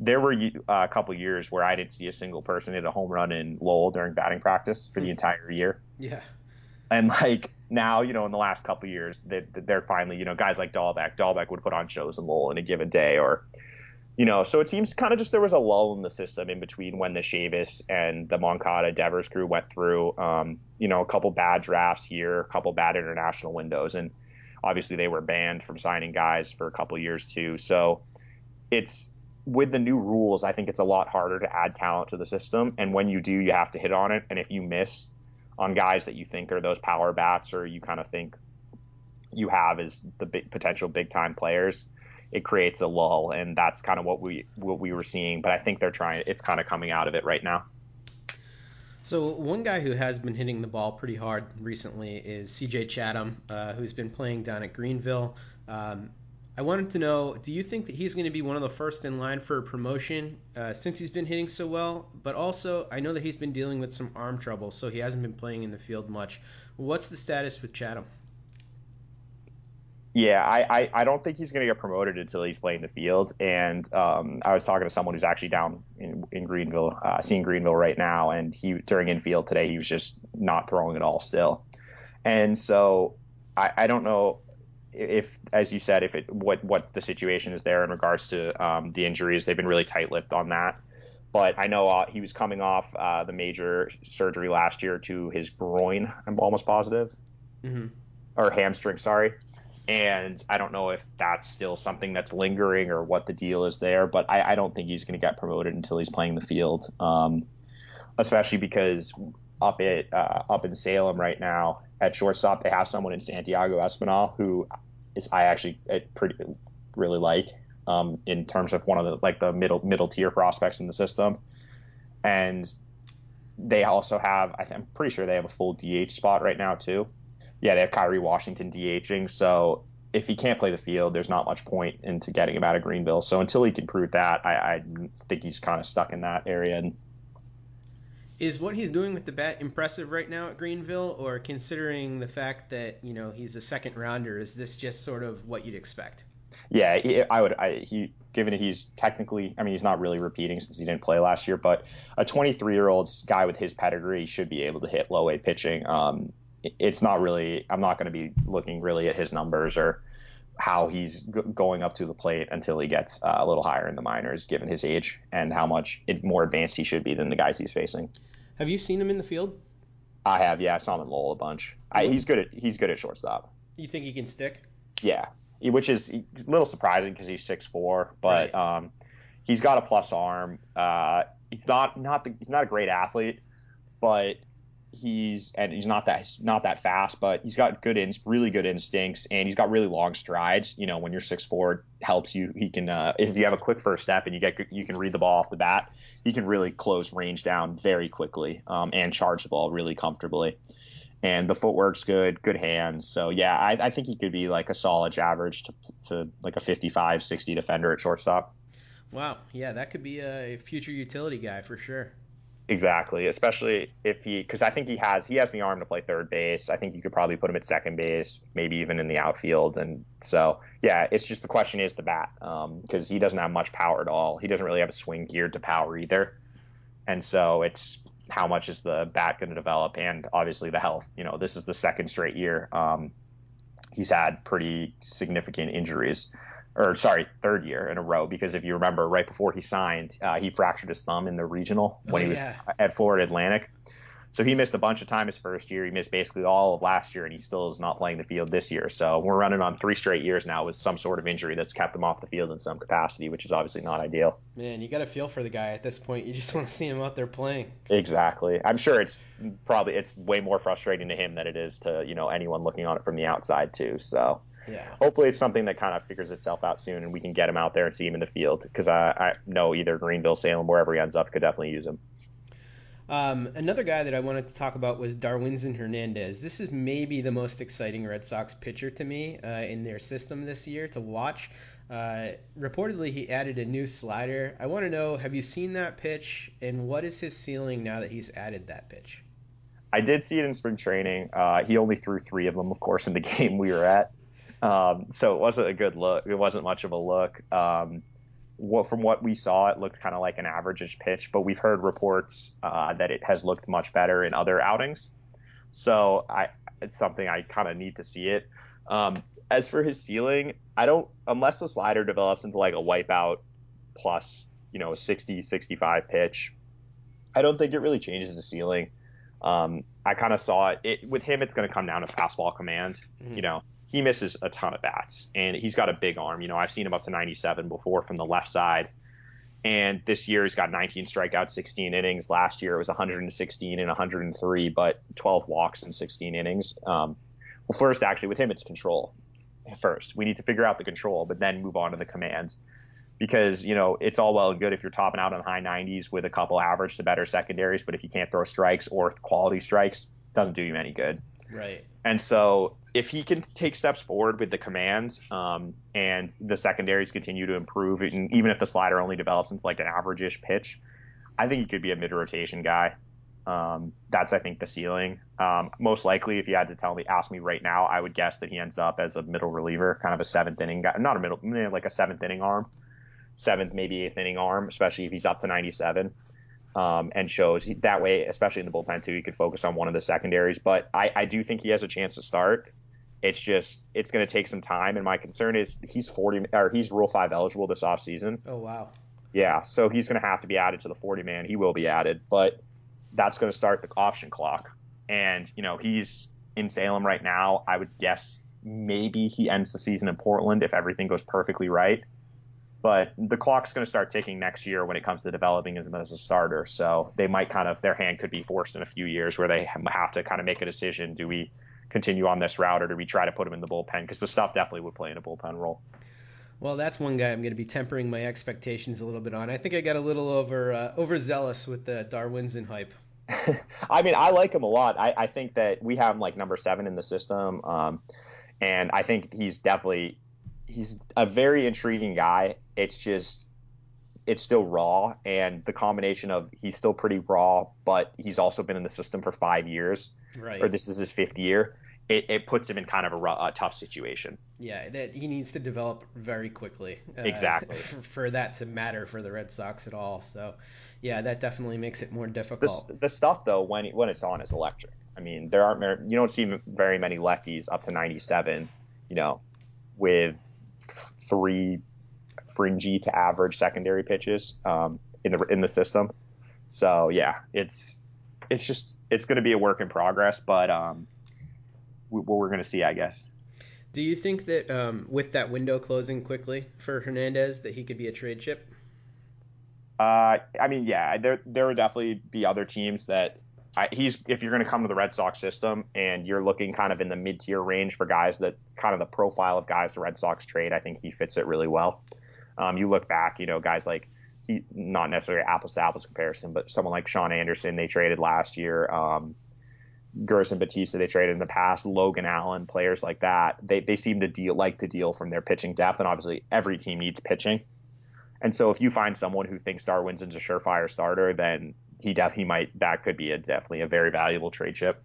There were uh, a couple years where I didn't see a single person hit a home run in Lowell during batting practice for the entire year yeah. and like now, you know, in the last couple of years, they, they're finally, you know, guys like Dalbec. Dalbec would put on shows in Lowell in a given day, or, you know, so it seems kind of just there was a lull in the system in between when the Chavis and the Moncada Devers crew went through, um, you know, a couple bad drafts here, a couple bad international windows, and obviously they were banned from signing guys for a couple years too. So it's with the new rules, I think it's a lot harder to add talent to the system, and when you do, you have to hit on it, and if you miss on guys that you think are those power bats or you kind of think you have as the big potential big time players, it creates a lull, and that's kind of what we what we were seeing. But I think they're trying; it's kind of coming out of it right now. So one guy who has been hitting the ball pretty hard recently is C.J. Chatham, uh, who's been playing down at Greenville. Um, I wanted to know, do you think that he's going to be one of the first in line for a promotion uh, since he's been hitting so well? But also, I know that he's been dealing with some arm trouble, so he hasn't been playing in the field much. What's the status with Chatham? Yeah, I, I, I don't think he's going to get promoted until he's playing the field. And um, I was talking to someone who's actually down in, in Greenville, uh, seeing Greenville right now, and he during infield today he was just not throwing at all still. And so I, I don't know if, as you said, if it what what the situation is there in regards to um, the injuries. They've been really tight-lipped on that. But I know uh, he was coming off uh, the major surgery last year to his groin. I'm almost positive, Mm-hmm. or hamstring, sorry. And I don't know if that's still something that's lingering or what the deal is there. But I, I don't think he's going to get promoted until he's playing the field, um, especially because up at uh, up in Salem right now at shortstop they have someone in Santiago Espinal who is I actually uh, pretty really like um, in terms of one of the like the middle middle tier prospects in the system, and they also have I I'm pretty sure they have a full DH spot right now too. Yeah, they have Kyri Washington DHing, so if he can't play the field, there's not much point into getting him out of Greenville. So until he can prove that, I, I think he's kind of stuck in that area. And Is what he's doing with the bat impressive right now at Greenville, or considering the fact that you know he's a second rounder, is this just sort of what you'd expect? yeah, I would. I, he given that he's technically, I mean, he's not really repeating since he didn't play last year, but a 23 year old guy with his pedigree should be able to hit low A pitching. Um, it's not really. I'm not going to be looking really at his numbers or how he's g- going up to the plate until he gets uh, a little higher in the minors, given his age and how much it, more advanced he should be than the guys he's facing. Have you seen him in the field? I have, yeah, I saw him in Lowell a bunch. I, he's good at he's good at shortstop. You think he can stick? Yeah, which is a little surprising because he's six four, but Right. um, he's got a plus arm. Uh, he's not not the, he's not a great athlete, but he's and he's not that he's not that fast, but he's got good ins really good instincts and he's got really long strides. You know, when you're six four, helps you. He can uh, if you have a quick first step and you get you can read the ball off the bat, he can really close range down very quickly um, and charge the ball really comfortably and the footwork's good, good hands. So yeah, I, I think he could be like a solid average to, to like a 55, 60 defender at shortstop. Wow, yeah, that could be a future utility guy for sure. Exactly, especially if he, because I think he has he has the arm to play third base. I think you could probably put him at second base, maybe even in the outfield. And so yeah, it's just the question is the bat, because he doesn't have much power at all. He doesn't really have a swing geared to power either. And so it's how much is the bat going to develop, and obviously the health. You know, this is the second straight year. Um, he's had pretty significant injuries, or sorry, third year in a row. Because if you remember, right before he signed, uh, he fractured his thumb in the regional when Oh, he was yeah. at Florida Atlantic. So he missed a bunch of time his first year. He missed basically all of last year, and he still is not playing the field this year. So we're running on three straight years now with some sort of injury that's kept him off the field in some capacity, which is obviously not ideal. Man, you got to feel for the guy at this point. You just want to see him out there playing. Exactly. I'm sure it's probably it's way more frustrating to him than it is to you know anyone looking on it from the outside too. So Yeah. hopefully it's something that kind of figures itself out soon, and we can get him out there and see him in the field because I, I know either Greenville, Salem, wherever he ends up, could definitely use him. Um, another guy that I wanted to talk about was Darwinzon Hernandez. This is maybe the most exciting Red Sox pitcher to me uh, in their system this year to watch. Uh, reportedly, he added a new slider. I want to know, have you seen that pitch, and what is his ceiling now that he's added that pitch? I did see it in spring training. Uh, he only threw three of them, of course, in the [LAUGHS] game we were at. Um, so it wasn't a good look. It wasn't much of a look. Um, what, from what we saw, it looked kind of like an average pitch, but we've heard reports uh, that it has looked much better in other outings. So I, it's something I kind of need to see it. Um, as for his ceiling, I don't, unless the slider develops into like a wipeout plus, you know, 60, 65 pitch, I don't think it really changes the ceiling. Um, I kind of saw it, it with him. It's going to come down to fastball command. Mhm. You know, he misses a ton of bats, and he's got a big arm. You know, I've seen him up to 97 before from the left side, and this year he's got 19 strikeouts, 16 innings. Last year it was 116 and 103, but 12 walks and 16 innings. Um, well, first actually with him it's control. First, we need to figure out the control, but then move on to the commands because you know it's all well and good if you're topping out on high 90s with a couple average to better secondaries, but if you can't throw strikes or quality strikes, doesn't do you any good. Right. And so if he can take steps forward with the commands um, and the secondaries continue to improve, and even if the slider only develops into like an average-ish pitch, I think he could be a mid-rotation guy. Um, that's I think the ceiling. Um, most likely, if you had to tell me, ask me right now, I would guess that he ends up as a middle reliever, kind of a seventh inning guy, not a middle, eh, like a seventh inning arm, seventh maybe eighth inning arm, especially if he's up to 97 um, and shows that way, especially in the bullpen too, he could focus on one of the secondaries. But I, I do think he has a chance to start. It's just it's going to take some time, and my concern is he's 40 or he's Rule Five eligible this offseason. Oh, wow. Yeah, so he's going to have to be added to the 40 man. He will be added, but that's going to start the option clock. And you know he's in Salem right now. I would guess maybe he ends the season in Portland if everything goes perfectly right. But the clock's going to start ticking next year when it comes to developing him as a starter. So they might kind of their hand could be forced in a few years where they have to kind of make a decision: do we continue on this route or do we try to put him in the bullpen? Because the stuff definitely would play in a bullpen role. Well, that's one guy I'm going to be tempering my expectations a little bit on. I think I got a little over uh, overzealous with the Darwinzon hype. [LAUGHS] I mean, I like him a lot. I, I think that we have him like number seven in the system, um, and I think he's definitely he's a very intriguing guy. It's just it's still raw, and the combination of he's still pretty raw, but he's also been in the system for five years, Right. or this is his fifth year. It, it puts him in kind of a, ru- a tough situation. Yeah, that he needs to develop very quickly. uh, Exactly. For, [LAUGHS] for that to matter for the Red Sox at all. So, yeah, that definitely makes it more difficult. the stuff though, when when it's on, is electric. I mean, there aren't you don't see very many lefties up to 97, you know, with three fringy to average secondary pitches um, in the in the system. So yeah, it's it's just it's going to be a work in progress, but um, we, what we're going to see, I guess. Do you think that um, with that window closing quickly for Hernandez, that he could be a trade chip? Uh, I mean, yeah, there there would definitely be other teams that I, he's if you're going to come to the Red Sox system and you're looking kind of in the mid tier range for guys that kind of the profile of guys the Red Sox trade, I think he fits it really well. Um, you look back, you know, guys like he not necessarily apples to apples comparison, but someone like Sean Anderson they traded last year. Um, Gerson Bautista they traded in the past, Logan Allen, players like that. They they seem to deal like to deal from their pitching depth, and obviously every team needs pitching. And so if you find someone who thinks Darwinzon's a surefire starter, then he def he might that could be a definitely a very valuable trade chip.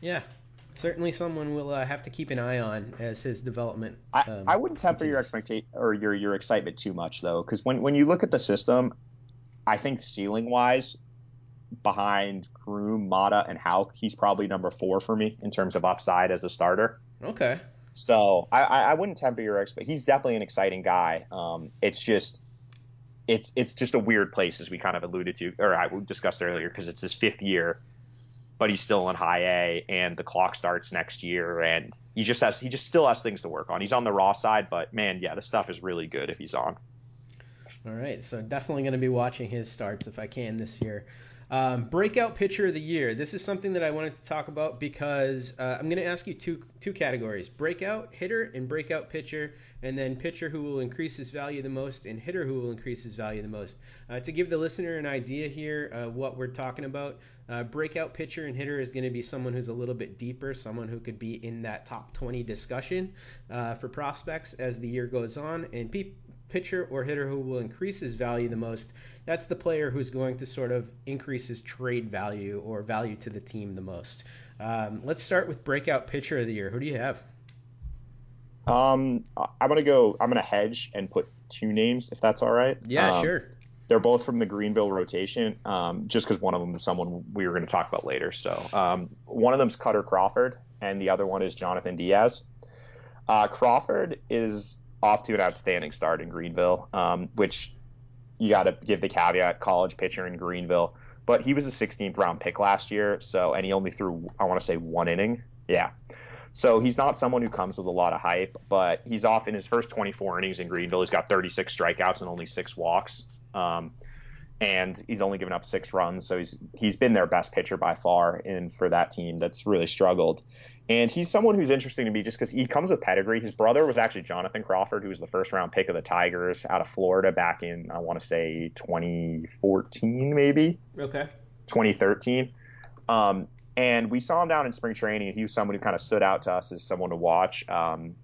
Yeah, certainly someone we'll uh, have to keep an eye on as his development. I, um, I wouldn't temper your expectation or your your excitement too much though, because when when you look at the system, I think ceiling wise, behind Groome, Mata, and Houck, he's probably number four for me in terms of upside as a starter. Okay. So I, I I wouldn't temper your expect. He's definitely an exciting guy. Um, it's just it's it's just a weird place as we kind of alluded to or I discussed earlier because it's his fifth year, but he's still in high A and the clock starts next year and he just has he just still has things to work on. He's on the raw side, but man, yeah, the stuff is really good if he's on. All right, so definitely going to be watching his starts if I can this year. Um, breakout pitcher of the year. This is something that I wanted to talk about because uh, I'm going to ask you two two categories: breakout hitter and breakout pitcher, and then pitcher who will increase his value the most and hitter who will increase his value the most. Uh, to give the listener an idea here, uh, what we're talking about, uh, breakout pitcher and hitter is going to be someone who's a little bit deeper, someone who could be in that top 20 discussion uh, for prospects as the year goes on, and pitcher or hitter who will increase his value the most that's the player who's going to sort of increase his trade value or value to the team the most. Um, let's start with breakout pitcher of the year. Who do you have? Um, I'm gonna go. I'm gonna hedge and put two names, if that's all right. Yeah, um, sure. They're both from the Greenville rotation, um, just because one of them is someone we were going to talk about later. So um, one of them's Kutter Crawford, and the other one is Jonathan Diaz. Uh, Crawford is off to an outstanding start in Greenville, um, which you got to give the caveat college pitcher in Greenville. But he was a 16th round pick last year, so and he only threw I want to say one inning. Yeah. So he's not someone who comes with a lot of hype, but he's off in his first 24 innings in Greenville. He's got 36 strikeouts and only six walks, um, and he's only given up six runs. So he's he's been their best pitcher by far, and for that team that's really struggled. And he's someone who's interesting to me just because he comes with pedigree. His brother was actually Jonathan Crawford, who was the first round pick of the Tigers out of Florida back in, I want to say 2014, maybe. Okay. 2013. Um, and we saw him down in spring training, and he was someone who kind of stood out to us as someone to watch. Um,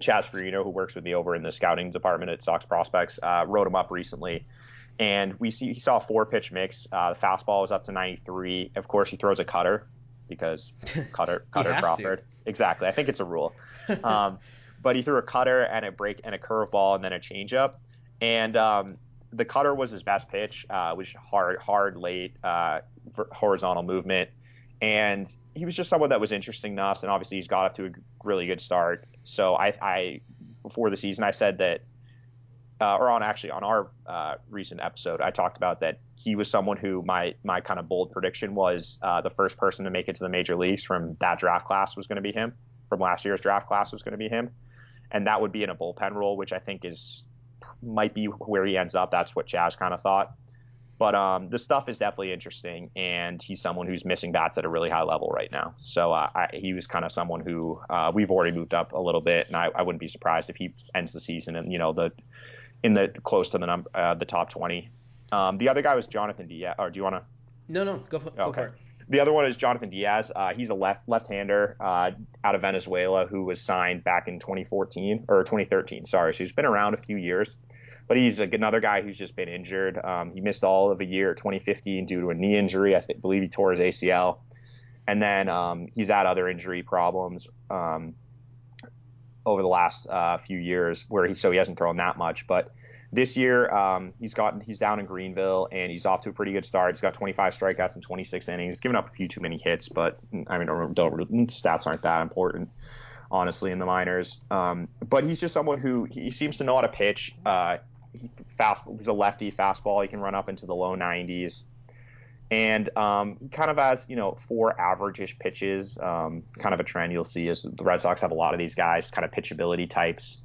Chaz Fiorino, who works with me over in the scouting department at Sox Prospects, uh, wrote him up recently. And we see he saw a four pitch mix. Uh, the fastball was up to 93. Of course, he throws a cutter because [LAUGHS] cutter cutter Crawford. To. Exactly. I think it's a rule. Um, [LAUGHS] but he threw a cutter and a break and a curveball and then a changeup. And um, the cutter was his best pitch, uh, which hard, hard, late, uh, horizontal movement. And he was just someone that was interesting to us. And obviously, he's got up to a really good start. So I, I before the season, I said that, uh, or on actually on our uh, recent episode, I talked about that he was someone who my my kind of bold prediction was uh, the first person to make it to the major leagues from that draft class was going to be him. From last year's draft class was going to be him, and that would be in a bullpen role, which I think is might be where he ends up. That's what Chaz kind of thought. But um, the stuff is definitely interesting, and he's someone who's missing bats at a really high level right now. So uh, I, he was kind of someone who uh, we've already moved up a little bit, and I, I, wouldn't be surprised if he ends the season and you know the in the close to the number uh, the top 20 um, the other guy was Jonathan Diaz. Or do you want to? No, no, go, for, go okay. for it. The other one is Jonathan Diaz. Uh, he's a left left-hander uh, out of Venezuela who was signed back in 2014 or 2013. Sorry, so he's been around a few years, but he's another guy who's just been injured. Um, he missed all of a year 2015 due to a knee injury. I th- believe he tore his ACL, and then um, he's had other injury problems um, over the last uh, few years where he so he hasn't thrown that much, but this year, um, he's gotten he's down in Greenville and he's off to a pretty good start. He's got 25 strikeouts in 26 innings. Given up a few too many hits, but I mean, don't, don't stats aren't that important, honestly, in the minors. Um, but he's just someone who he seems to know how to pitch. Uh, he fast, he's a lefty fastball. He can run up into the low 90s. And um, he kind of has, you know, four average-ish pitches. Um, kind of a trend you'll see is the Red Sox have a lot of these guys, kind of pitchability types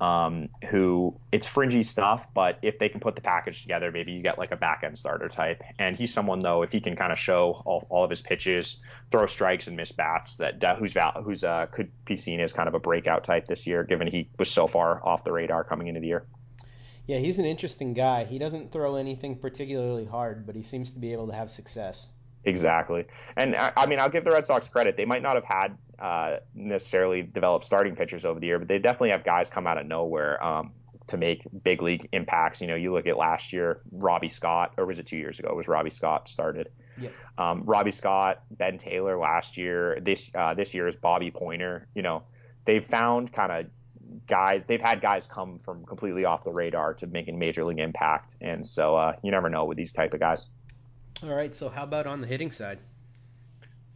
um, who it's fringy stuff, but if they can put the package together, maybe you get like a back end starter type. And he's someone though, if he can kind of show all, all of his pitches, throw strikes and miss bats, that, that who's who's uh, could be seen as kind of a breakout type this year, given he was so far off the radar coming into the year. Yeah, he's an interesting guy. He doesn't throw anything particularly hard, but he seems to be able to have success. Exactly. And I, I, mean, I'll give the Red Sox credit. They might not have had uh, necessarily develop starting pitchers over the year, but they definitely have guys come out of nowhere um, to make big league impacts. You know, you look at last year, Robbie Scott, or was it two years ago? It was Robbie Scott started. Yep. Um, Robbie Scott, Ben Taylor last year. This uh, this year is Bobby Poyner. You know, they've found kind of guys. They've had guys come from completely off the radar to making major league impact, and so uh, you never know with these type of guys. All right. So how about on the hitting side?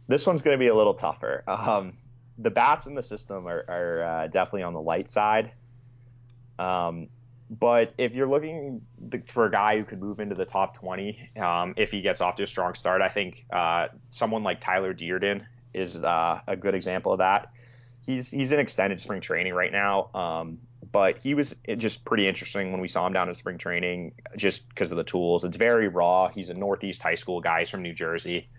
This one's going to be a little tougher. Um, the bats in the system are, are uh, definitely on the light side. Um, But if you're looking for a guy who could move into the top 20, um, if he gets off to a strong start, I think uh, someone like Tyler Dearden is uh, a good example of that. He's he's in extended spring training right now, um, but he was just pretty interesting when we saw him down in spring training, just because of the tools. It's very raw. He's a Northeast high school guy. He's from New Jersey.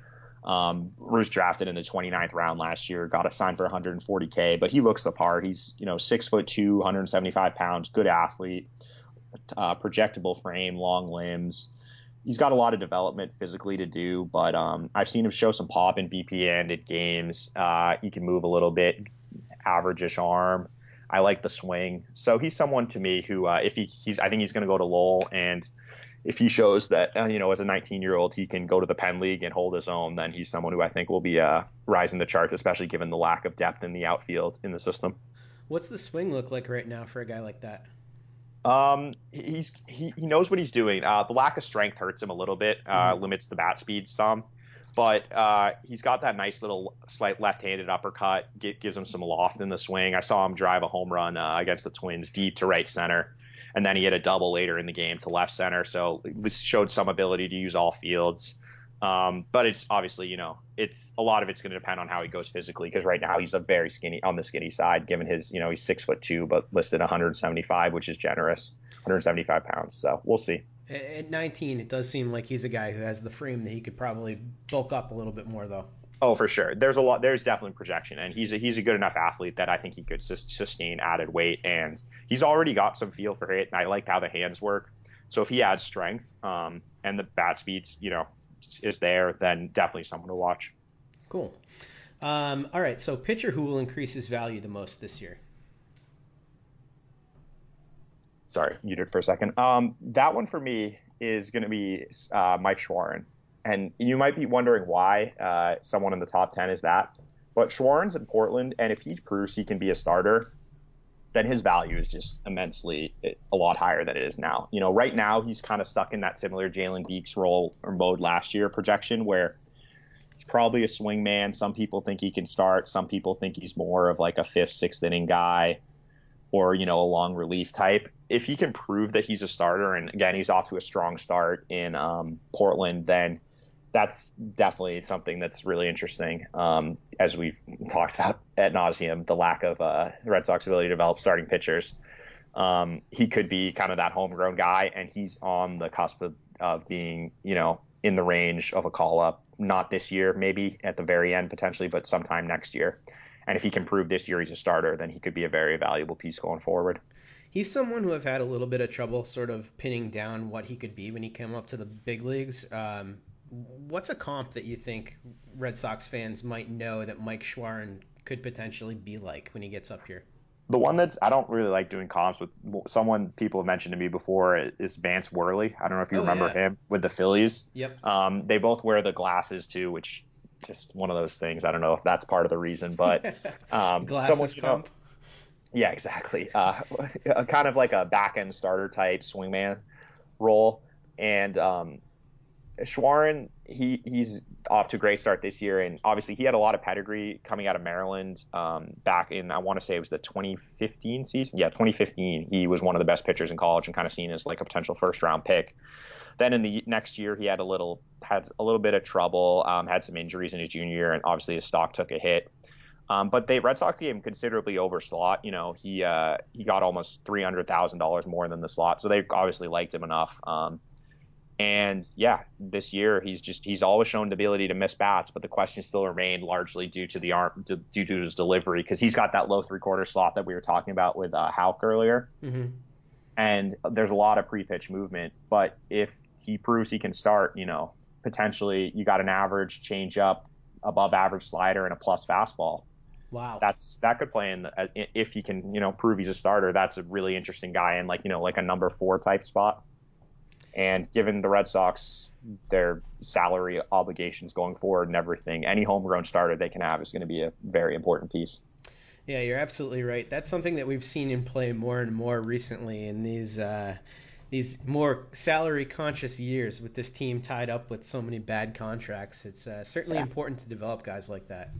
Um, drafted in the 29th round last year, got a sign for 140k, but he looks the part. He's you know six foot two, 175 pounds, good athlete, uh, projectable frame, long limbs. He's got a lot of development physically to do, but um, I've seen him show some pop in BPN at games. Uh, he can move a little bit, average-ish arm. I like the swing, so he's someone to me who, uh, if he, he's, I think he's going to go to Lowell and if he shows that uh, you know as a 19 year old he can go to the Penn League and hold his own, then he's someone who I think will be uh, rising the charts, especially given the lack of depth in the outfield in the system. What's the swing look like right now for a guy like that? Um, he's he, he knows what he's doing. Uh, the lack of strength hurts him a little bit, uh, mm-hmm. limits the bat speed some, but uh, he's got that nice little slight left-handed uppercut, get, gives him some loft in the swing. I saw him drive a home run uh, against the Twins deep to right center and then he hit a double later in the game to left center. So this showed some ability to use all fields. Um, but it's obviously, you know, it's a lot of it's going to depend on how he goes physically because right now he's a very skinny on the skinny side, given his, you know, he's six foot two, but listed 175, which is generous, 175 pounds. So we'll see. At 19, it does seem like he's a guy who has the frame that he could probably bulk up a little bit more, though. Oh, for sure. There's a lot. There's definitely projection, and he's a, he's a good enough athlete that I think he could sustain added weight, and he's already got some feel for it. And I like how the hands work. So if he adds strength, um, and the bat speeds, you know, is there, then definitely someone to watch. Cool. Um, all right. So pitcher who will increase his value the most this year? Sorry, muted for a second. Um, that one for me is going to be uh, Mike Shawaryn. And you might be wondering why uh, someone in the top 10 is that. But Shawaryn's in Portland, and if he proves he can be a starter, then his value is just immensely a lot higher than it is now. You know, right now he's kind of stuck in that similar Jalen Beeks role or mode last year projection where he's probably a swing man. Some people think he can start. Some people think he's more of like a fifth, sixth inning guy or, you know, a long relief type. If he can prove that he's a starter, and again, he's off to a strong start in um, Portland, then that's definitely something that's really interesting. Um, as we've talked about at nauseum, the lack of uh, Red Sox ability to develop starting pitchers. Um, he could be kind of that homegrown guy, and he's on the cusp of, of being, you know, in the range of a call up. Not this year, maybe at the very end potentially, but sometime next year. And if he can prove this year he's a starter, then he could be a very valuable piece going forward. He's someone who I've had a little bit of trouble sort of pinning down what he could be when he came up to the big leagues. Um, what's a comp that you think Red Sox fans might know that Mike Shawaryn could potentially be like when he gets up here? The one that's I don't really like doing comps with someone people have mentioned to me before is Vance Worley. I don't know if you oh, remember yeah. him with the Phillies. Yep. Um, they both wear the glasses too, which just one of those things. I don't know if that's part of the reason, but [LAUGHS] um, glasses comp. Know, yeah, exactly. Uh, [LAUGHS] kind of like a back end starter type swingman role, and um, Shawaryn, he he's off to a great start this year, and obviously he had a lot of pedigree coming out of Maryland um, back in I want to say it was the 2015 season. Yeah, 2015. He was one of the best pitchers in college and kind of seen as like a potential first round pick. Then in the next year, he had a little had a little bit of trouble, um, had some injuries in his junior year, and obviously his stock took a hit. Um, but the Red Sox gave him considerably over slot. You know, he uh, he got almost three hundred thousand dollars more than the slot, so they obviously liked him enough. Um, and yeah, this year he's just he's always shown the ability to miss bats, but the question still remained largely due to the arm to, due to his delivery because he's got that low three quarter slot that we were talking about with uh, Houck earlier. Mm-hmm. And there's a lot of pre pitch movement, but if he proves he can start, you know, potentially you got an average change up, above average slider, and a plus fastball. Wow. That's that could play in the, if he can, you know, prove he's a starter. That's a really interesting guy in like you know like a number four type spot. And given the Red Sox, their salary obligations going forward and everything, any homegrown starter they can have is going to be a very important piece. Yeah, you're absolutely right. That's something that we've seen in play more and more recently in these uh, these more salary conscious years with this team tied up with so many bad contracts. It's uh, certainly yeah. important to develop guys like that.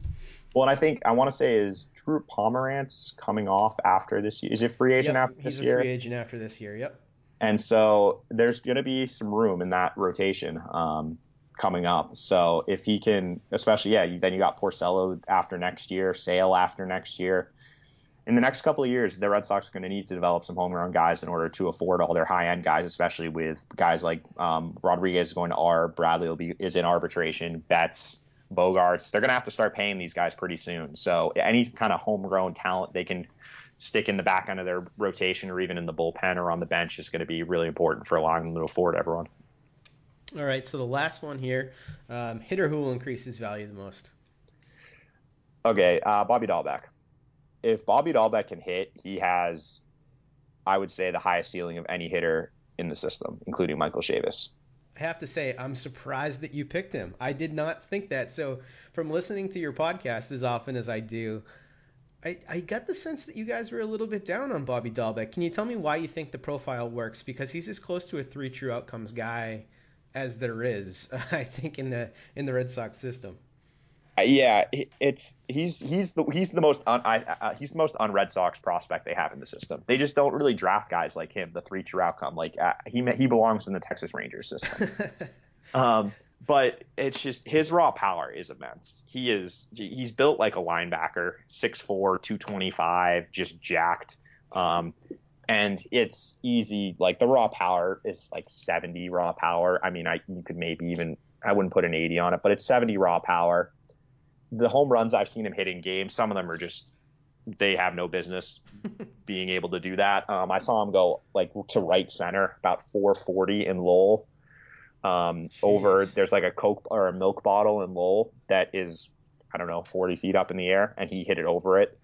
Well, and I think I want to say is Drew Pomeranz coming off after this year. Is it free agent Yep, after he's a free agent after this year. Yep. And so there's going to be some room in that rotation um, coming up. So if he can, especially, yeah, then you got Porcello after next year, Sale after next year. In the next couple of years, the Red Sox are going to need to develop some home run guys in order to afford all their high end guys, especially with guys like um, Rodriguez is going to R, Bradley will be is in arbitration, Betts, Bogaerts. They're going to have to start paying these guys pretty soon. So any kind of homegrown talent they can stick in the back end of their rotation or even in the bullpen or on the bench is going to be really important for allowing them to afford everyone. All right. So the last one here, um, hitter who will increase his value the most. Okay, uh, Bobby Dalbec. If Bobby Dalbec can hit, he has, I would say, the highest ceiling of any hitter in the system, including Michael Chavis. I have to say, I'm surprised that you picked him. I did not think that. So, from listening to your podcast as often as I do, I, I got the sense that you guys were a little bit down on Bobby Dalbec. Can you tell me why you think the profile works? Because he's as close to a three true outcomes guy as there is, [LAUGHS] I think, in the in the Red Sox system. Uh, yeah, it's he's he's the he's the most un, I, uh, he's the most un Red Sox prospect they have in the system. They just don't really draft guys like him, the three true outcome. Like uh, he he belongs in the Texas Rangers system. [LAUGHS] Um, but it's just his raw power is immense. He is he's built like a linebacker, 6'4", 225, just jacked. Um, and it's easy. Like the raw power is like 70 raw power. I mean, I you could maybe even I wouldn't put an 80 on it, but it's 70 raw power. The home runs I've seen him hit in games, some of them are just they have no business [LAUGHS] being able to do that. Um, I saw him go like to right center about 440 in Lowell. Um, over there's like a Coke or a milk bottle in Lowell that is I don't know 40 feet up in the air, and he hit it over it.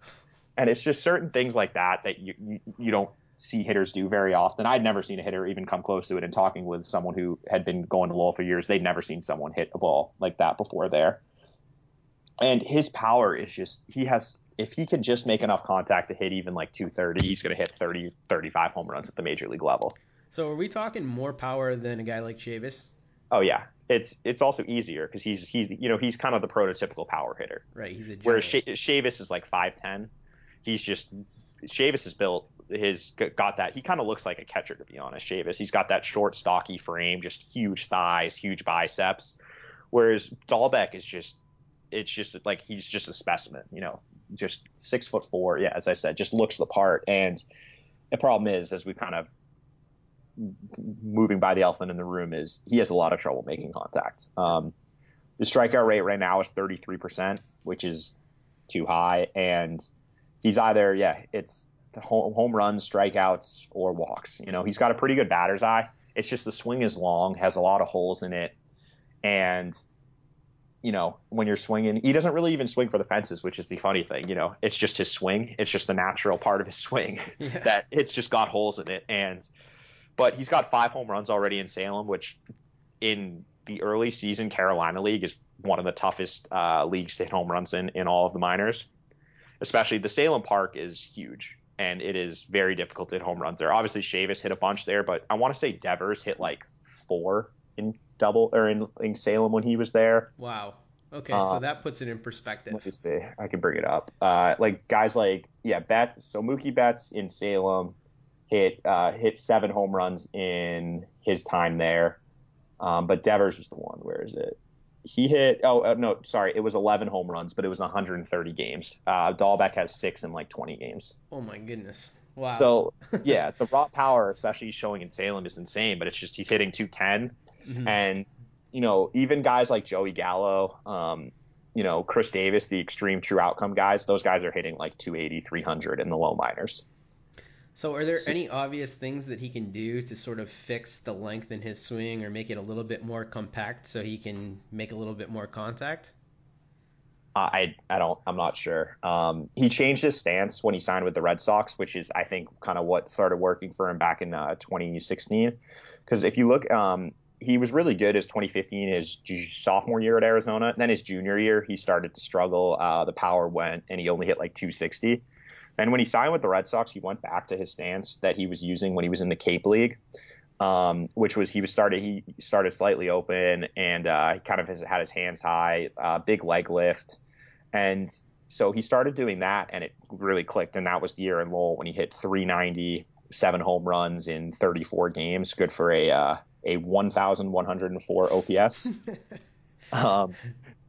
And it's just certain things like that that you you, you don't see hitters do very often. I'd never seen a hitter even come close to it. And talking with someone who had been going to Lowell for years, they'd never seen someone hit a ball like that before there. And his power is just he has if he can just make enough contact to hit even like 230, he's going to hit 30 35 home runs at the major league level. So, are we talking more power than a guy like Chavis? Oh yeah, it's it's also easier because he's he's you know he's kind of the prototypical power hitter. Right. He's a giant. Whereas Chavis is like 5'10. He's just Chavis is built his got that he kind of looks like a catcher to be honest. Chavis he's got that short stocky frame, just huge thighs, huge biceps. Whereas Dalbec is just it's just like he's just a specimen, you know, just six foot four. Yeah, as I said, just looks the part. And the problem is, as we kind of moving by the elephant in the room, is he has a lot of trouble making contact. Um, the strikeout rate right now is 33%, which is too high. And he's either, yeah, it's home, home runs, strikeouts, or walks. You know, he's got a pretty good batter's eye. It's just the swing is long, has a lot of holes in it. And, you know, when you're swinging, he doesn't really even swing for the fences, which is the funny thing. You know, it's just his swing. It's just the natural part of his swing [LAUGHS] Yeah. that it's just got holes in it. And, but he's got five home runs already in Salem, which in the early season Carolina League is one of the toughest uh, leagues to hit home runs in in all of the minors. Especially the Salem Park is huge, and it is very difficult to hit home runs there. Obviously, Chavis hit a bunch there, but I want to say Devers hit like four in double or in, in Salem when he was there. Wow. Okay, so that puts it in perspective. Let me see. I can bring it up. Uh, like guys like yeah, Betts. So Mookie Betts in Salem hit uh, hit seven home runs in his time there. Um, but Devers was the one. Where is it? He hit. Oh uh, no, sorry. It was 11 home runs, but it was 130 games. Uh, Dalbec has six in like 20 games. Oh my goodness. Wow. So [LAUGHS] yeah, the raw power, especially showing in Salem, is insane. But it's just he's hitting 210 Mhm. and you know even guys like Joey Gallo, um, you know Chris Davis, the extreme true outcome guys, those guys are hitting like 280, 300 in the low minors. So, are there any obvious things that he can do to sort of fix the length in his swing or make it a little bit more compact so he can make a little bit more contact? I I don't I'm not sure. Um, he changed his stance when he signed with the Red Sox, which is I think kind of what started working for him back in uh, 2016. Because if you look, um, he was really good his 2015, his sophomore year at Arizona. Then his junior year, he started to struggle. Uh, the power went, and he only hit like 260. And when he signed with the Red Sox, he went back to his stance that he was using when he was in the Cape League, um, which was he was started he started slightly open and uh, he kind of has, had his hands high, uh, big leg lift, and so he started doing that, and it really clicked. And that was the year in Lowell when he hit 390, seven home runs in 34 games, good for a uh, a 1,104 OPS. [LAUGHS] um,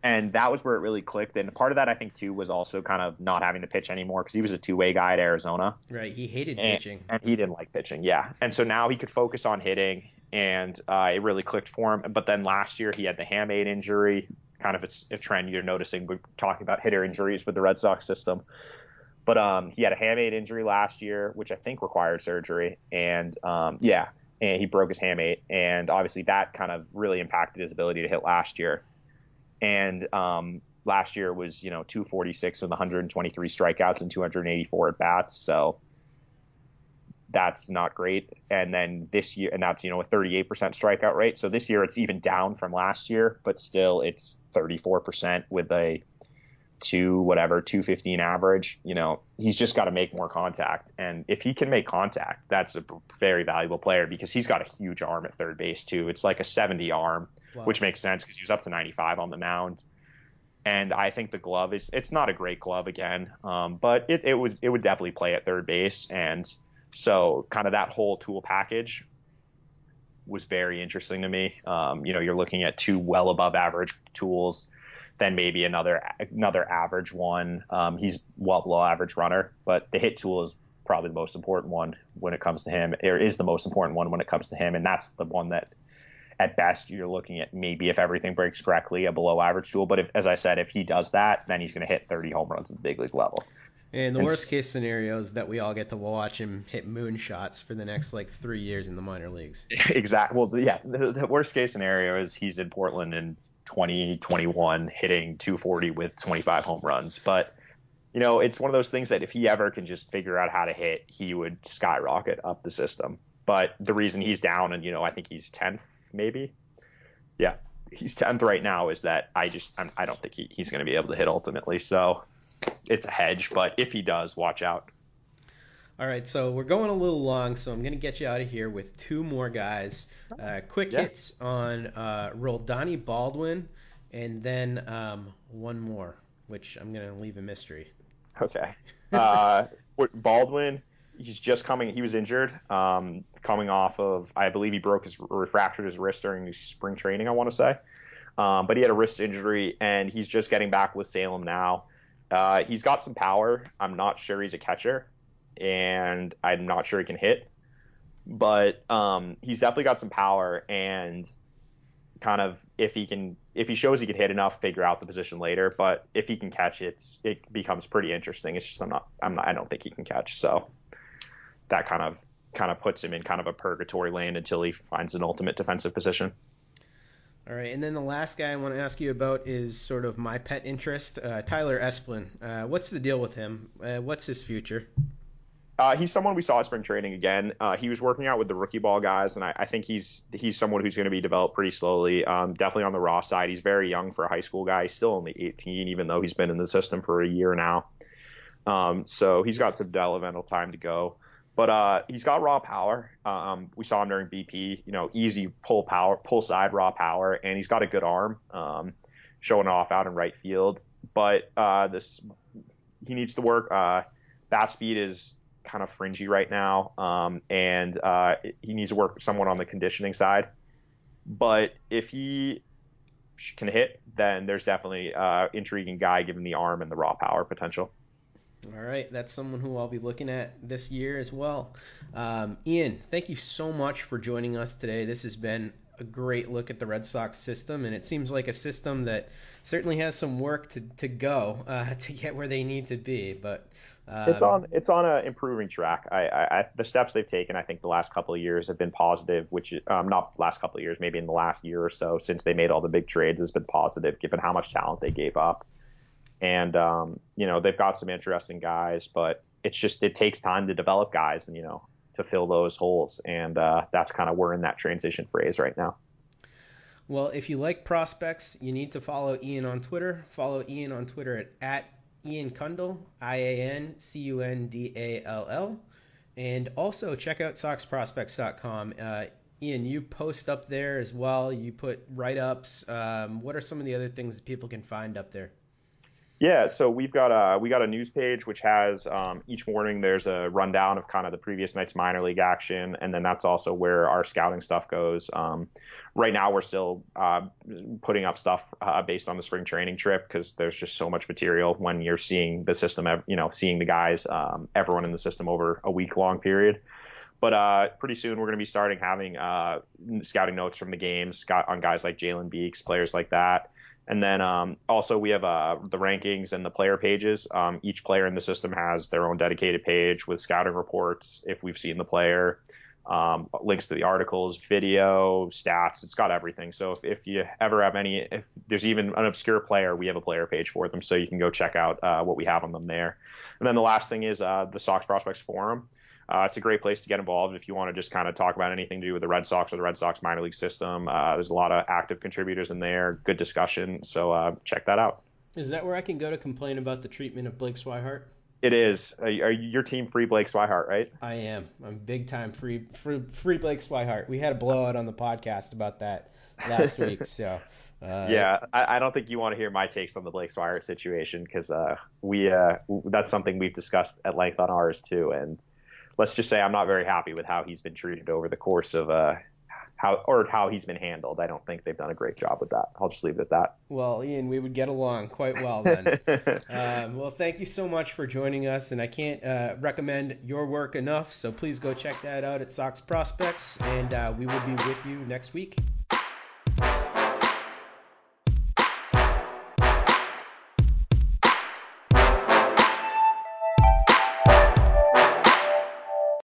and that was where it really clicked. And part of that, I think, too, was also kind of not having to pitch anymore because he was a two way guy at Arizona. Right. He hated and, pitching. And he didn't like pitching. Yeah. And so now he could focus on hitting, and uh, it really clicked for him. But then last year, he had the hamate injury. Kind of a, a trend you're noticing. We're talking about hitter injuries with the Red Sox system. But um, he had a hamate injury last year, which I think required surgery. And um, yeah, and he broke his hamate. And obviously, that kind of really impacted his ability to hit last year and um, last year was you know 246 with 123 strikeouts and 284 at bats. So that's not great. And then this year, and that's you know a 38% strikeout rate. So this year it's even down from last year, but still it's 34% with a two whatever 215 average. You know he's just got to make more contact, and if he can make contact, that's a very valuable player because he's got a huge arm at third base too. It's like a 70 arm wow. which makes sense because he was up to 95 on the mound. And I think the glove is it's not a great glove again, um, but it, it would it would definitely play at third base, and so kind of that whole tool package was very interesting to me. Um, you know, you're looking at two well above average tools, then maybe another another average one. Um, he's well below average runner, but the hit tool is probably the most important one when it comes to him. Or is the most important one when it comes to him, and that's the one that at best you're looking at maybe if everything breaks correctly a below average tool. But if, as I said, if he does that, then he's going to hit 30 home runs at the big league level. And the and worst case scenario is that we all get to watch him hit moon shots for the next like three years in the minor leagues. [LAUGHS] Exactly. Well, yeah. The, the worst case scenario is he's in Portland in 2021 hitting 240 with 25 home runs. But you know, it's one of those things that if he ever can just figure out how to hit, he would skyrocket up the system. But the reason he's down, and you know, I think he's 10th maybe. Yeah, he's tenth right now. Is that I just I'm, I do not think he, he's going to be able to hit ultimately. So it's a hedge, but if he does, watch out. All right, so we're going a little long, so I'm going to get you out of here with two more guys. Uh, quick yeah. hits on uh, Roldani Baldwin, and then um, one more, which I'm going to leave a mystery. Okay. [LAUGHS] Uh, Baldwin, he's just coming. He was injured, um, coming off of I believe he broke his or fractured his wrist during spring training. I want to say, um, but he had a wrist injury and he's just getting back with Salem now. Uh, he's got some power. I'm not sure he's a catcher, and I'm not sure he can hit, but um, he's definitely got some power and kind of if he can if he shows he can hit enough, figure out the position later. But if he can catch it, it becomes pretty interesting. It's just I'm not I'm not I don't think he can catch. So that kind of kind of puts him in kind of a purgatory lane until he finds an ultimate defensive position. All right, and then the last guy I want to ask you about is sort of my pet interest, uh, Tyler Esplin. Uh, what's the deal with him? Uh, what's his future? Uh, he's someone we saw at spring training again. Uh, he was working out with the rookie ball guys, and I, I think he's he's someone who's going to be developed pretty slowly. Um, definitely on the raw side. He's very young for a high school guy. He's still only 18, even though he's been in the system for a year now. Um, so he's got some developmental time to go. But uh, he's got raw power. Um, we saw him during BP. You know, easy pull power, pull side raw power, and he's got a good arm, um, showing off out in right field. But uh, this he needs to work. Uh, bat speed is kind of fringy right now, um, and uh, he needs to work someone on the conditioning side. But if he can hit, then there's definitely uh, intriguing guy given the arm and the raw power potential. All right, that's someone who I'll be looking at this year as well. Um, Ian, thank you so much for joining us today. This has been a great look at the Red Sox system, and it seems like a system that certainly has some work to, to go uh, [LAUGHS] to get where they need to be. But um, it's on it's on a improving track. I, I, the steps they've taken, I think the last couple of years have been positive. Which um, not last couple of years, maybe in the last year or so since they made all the big trades has been positive, given how much talent they gave up and um, you know they've got some interesting guys, but it's just it takes time to develop guys and you know to fill those holes, and uh, that's kind of we're in that transition phase right now. Well, if you like prospects, you need to follow Ian on Twitter. Follow Ian on Twitter at, at Ian Cundall, I A N C U N D A L L. And also check out SoxProspects.com. Uh, Ian, you post up there as well. You put write ups. Um, what are some of the other things that people can find up there? Yeah, so we've got a we got a news page which has um, each morning there's a rundown of kind of the previous night's minor league action, and then that's also where our scouting stuff goes. Um, right now we're still uh, putting up stuff uh, based on the spring training trip because there's just so much material when you're seeing the system, you know, seeing the guys, um, everyone in the system over a week long period. But uh, pretty soon we're going to be starting having uh, scouting notes from the games on guys like Jalen Beeks, players like that. And then um, also we have uh, the rankings and the player pages. Um, each player in the system has their own dedicated page with scouting reports if we've seen the player, um, links to the articles, video, stats. It's got everything. So if, if you ever have any, if there's even an obscure player, we have a player page for them, so you can go check out uh, what we have on them there. And then the last thing is uh, the Sox Prospects Forum. Uh, it's a great place to get involved if you want to just kind of talk about anything to do with the Red Sox or the Red Sox minor league system. Uh, there's a lot of active contributors in there, good discussion. So uh, check that out. Is that where I can go to complain about the treatment of Blake Swihart? It is. Are, are your team free Blake Swihart, right? I am. I'm big time free free, free Blake Swihart. We had a blowout on the podcast about that last week, [LAUGHS] so. Uh, yeah, I, I, don't think you want to hear my takes on the Blake Swihart situation because uh, we uh, that's something we've discussed at length on ours too, and let's just say I'm not very happy with how he's been treated over the course of uh, how or how he's been handled. I don't think they've done a great job with that. I'll just leave it at that. Well, Ian, we would get along quite well then. [LAUGHS] um, well, thank you so much for joining us, and I can't uh, recommend your work enough. So please go check that out at Sox Prospects, and uh, we will be with you next week.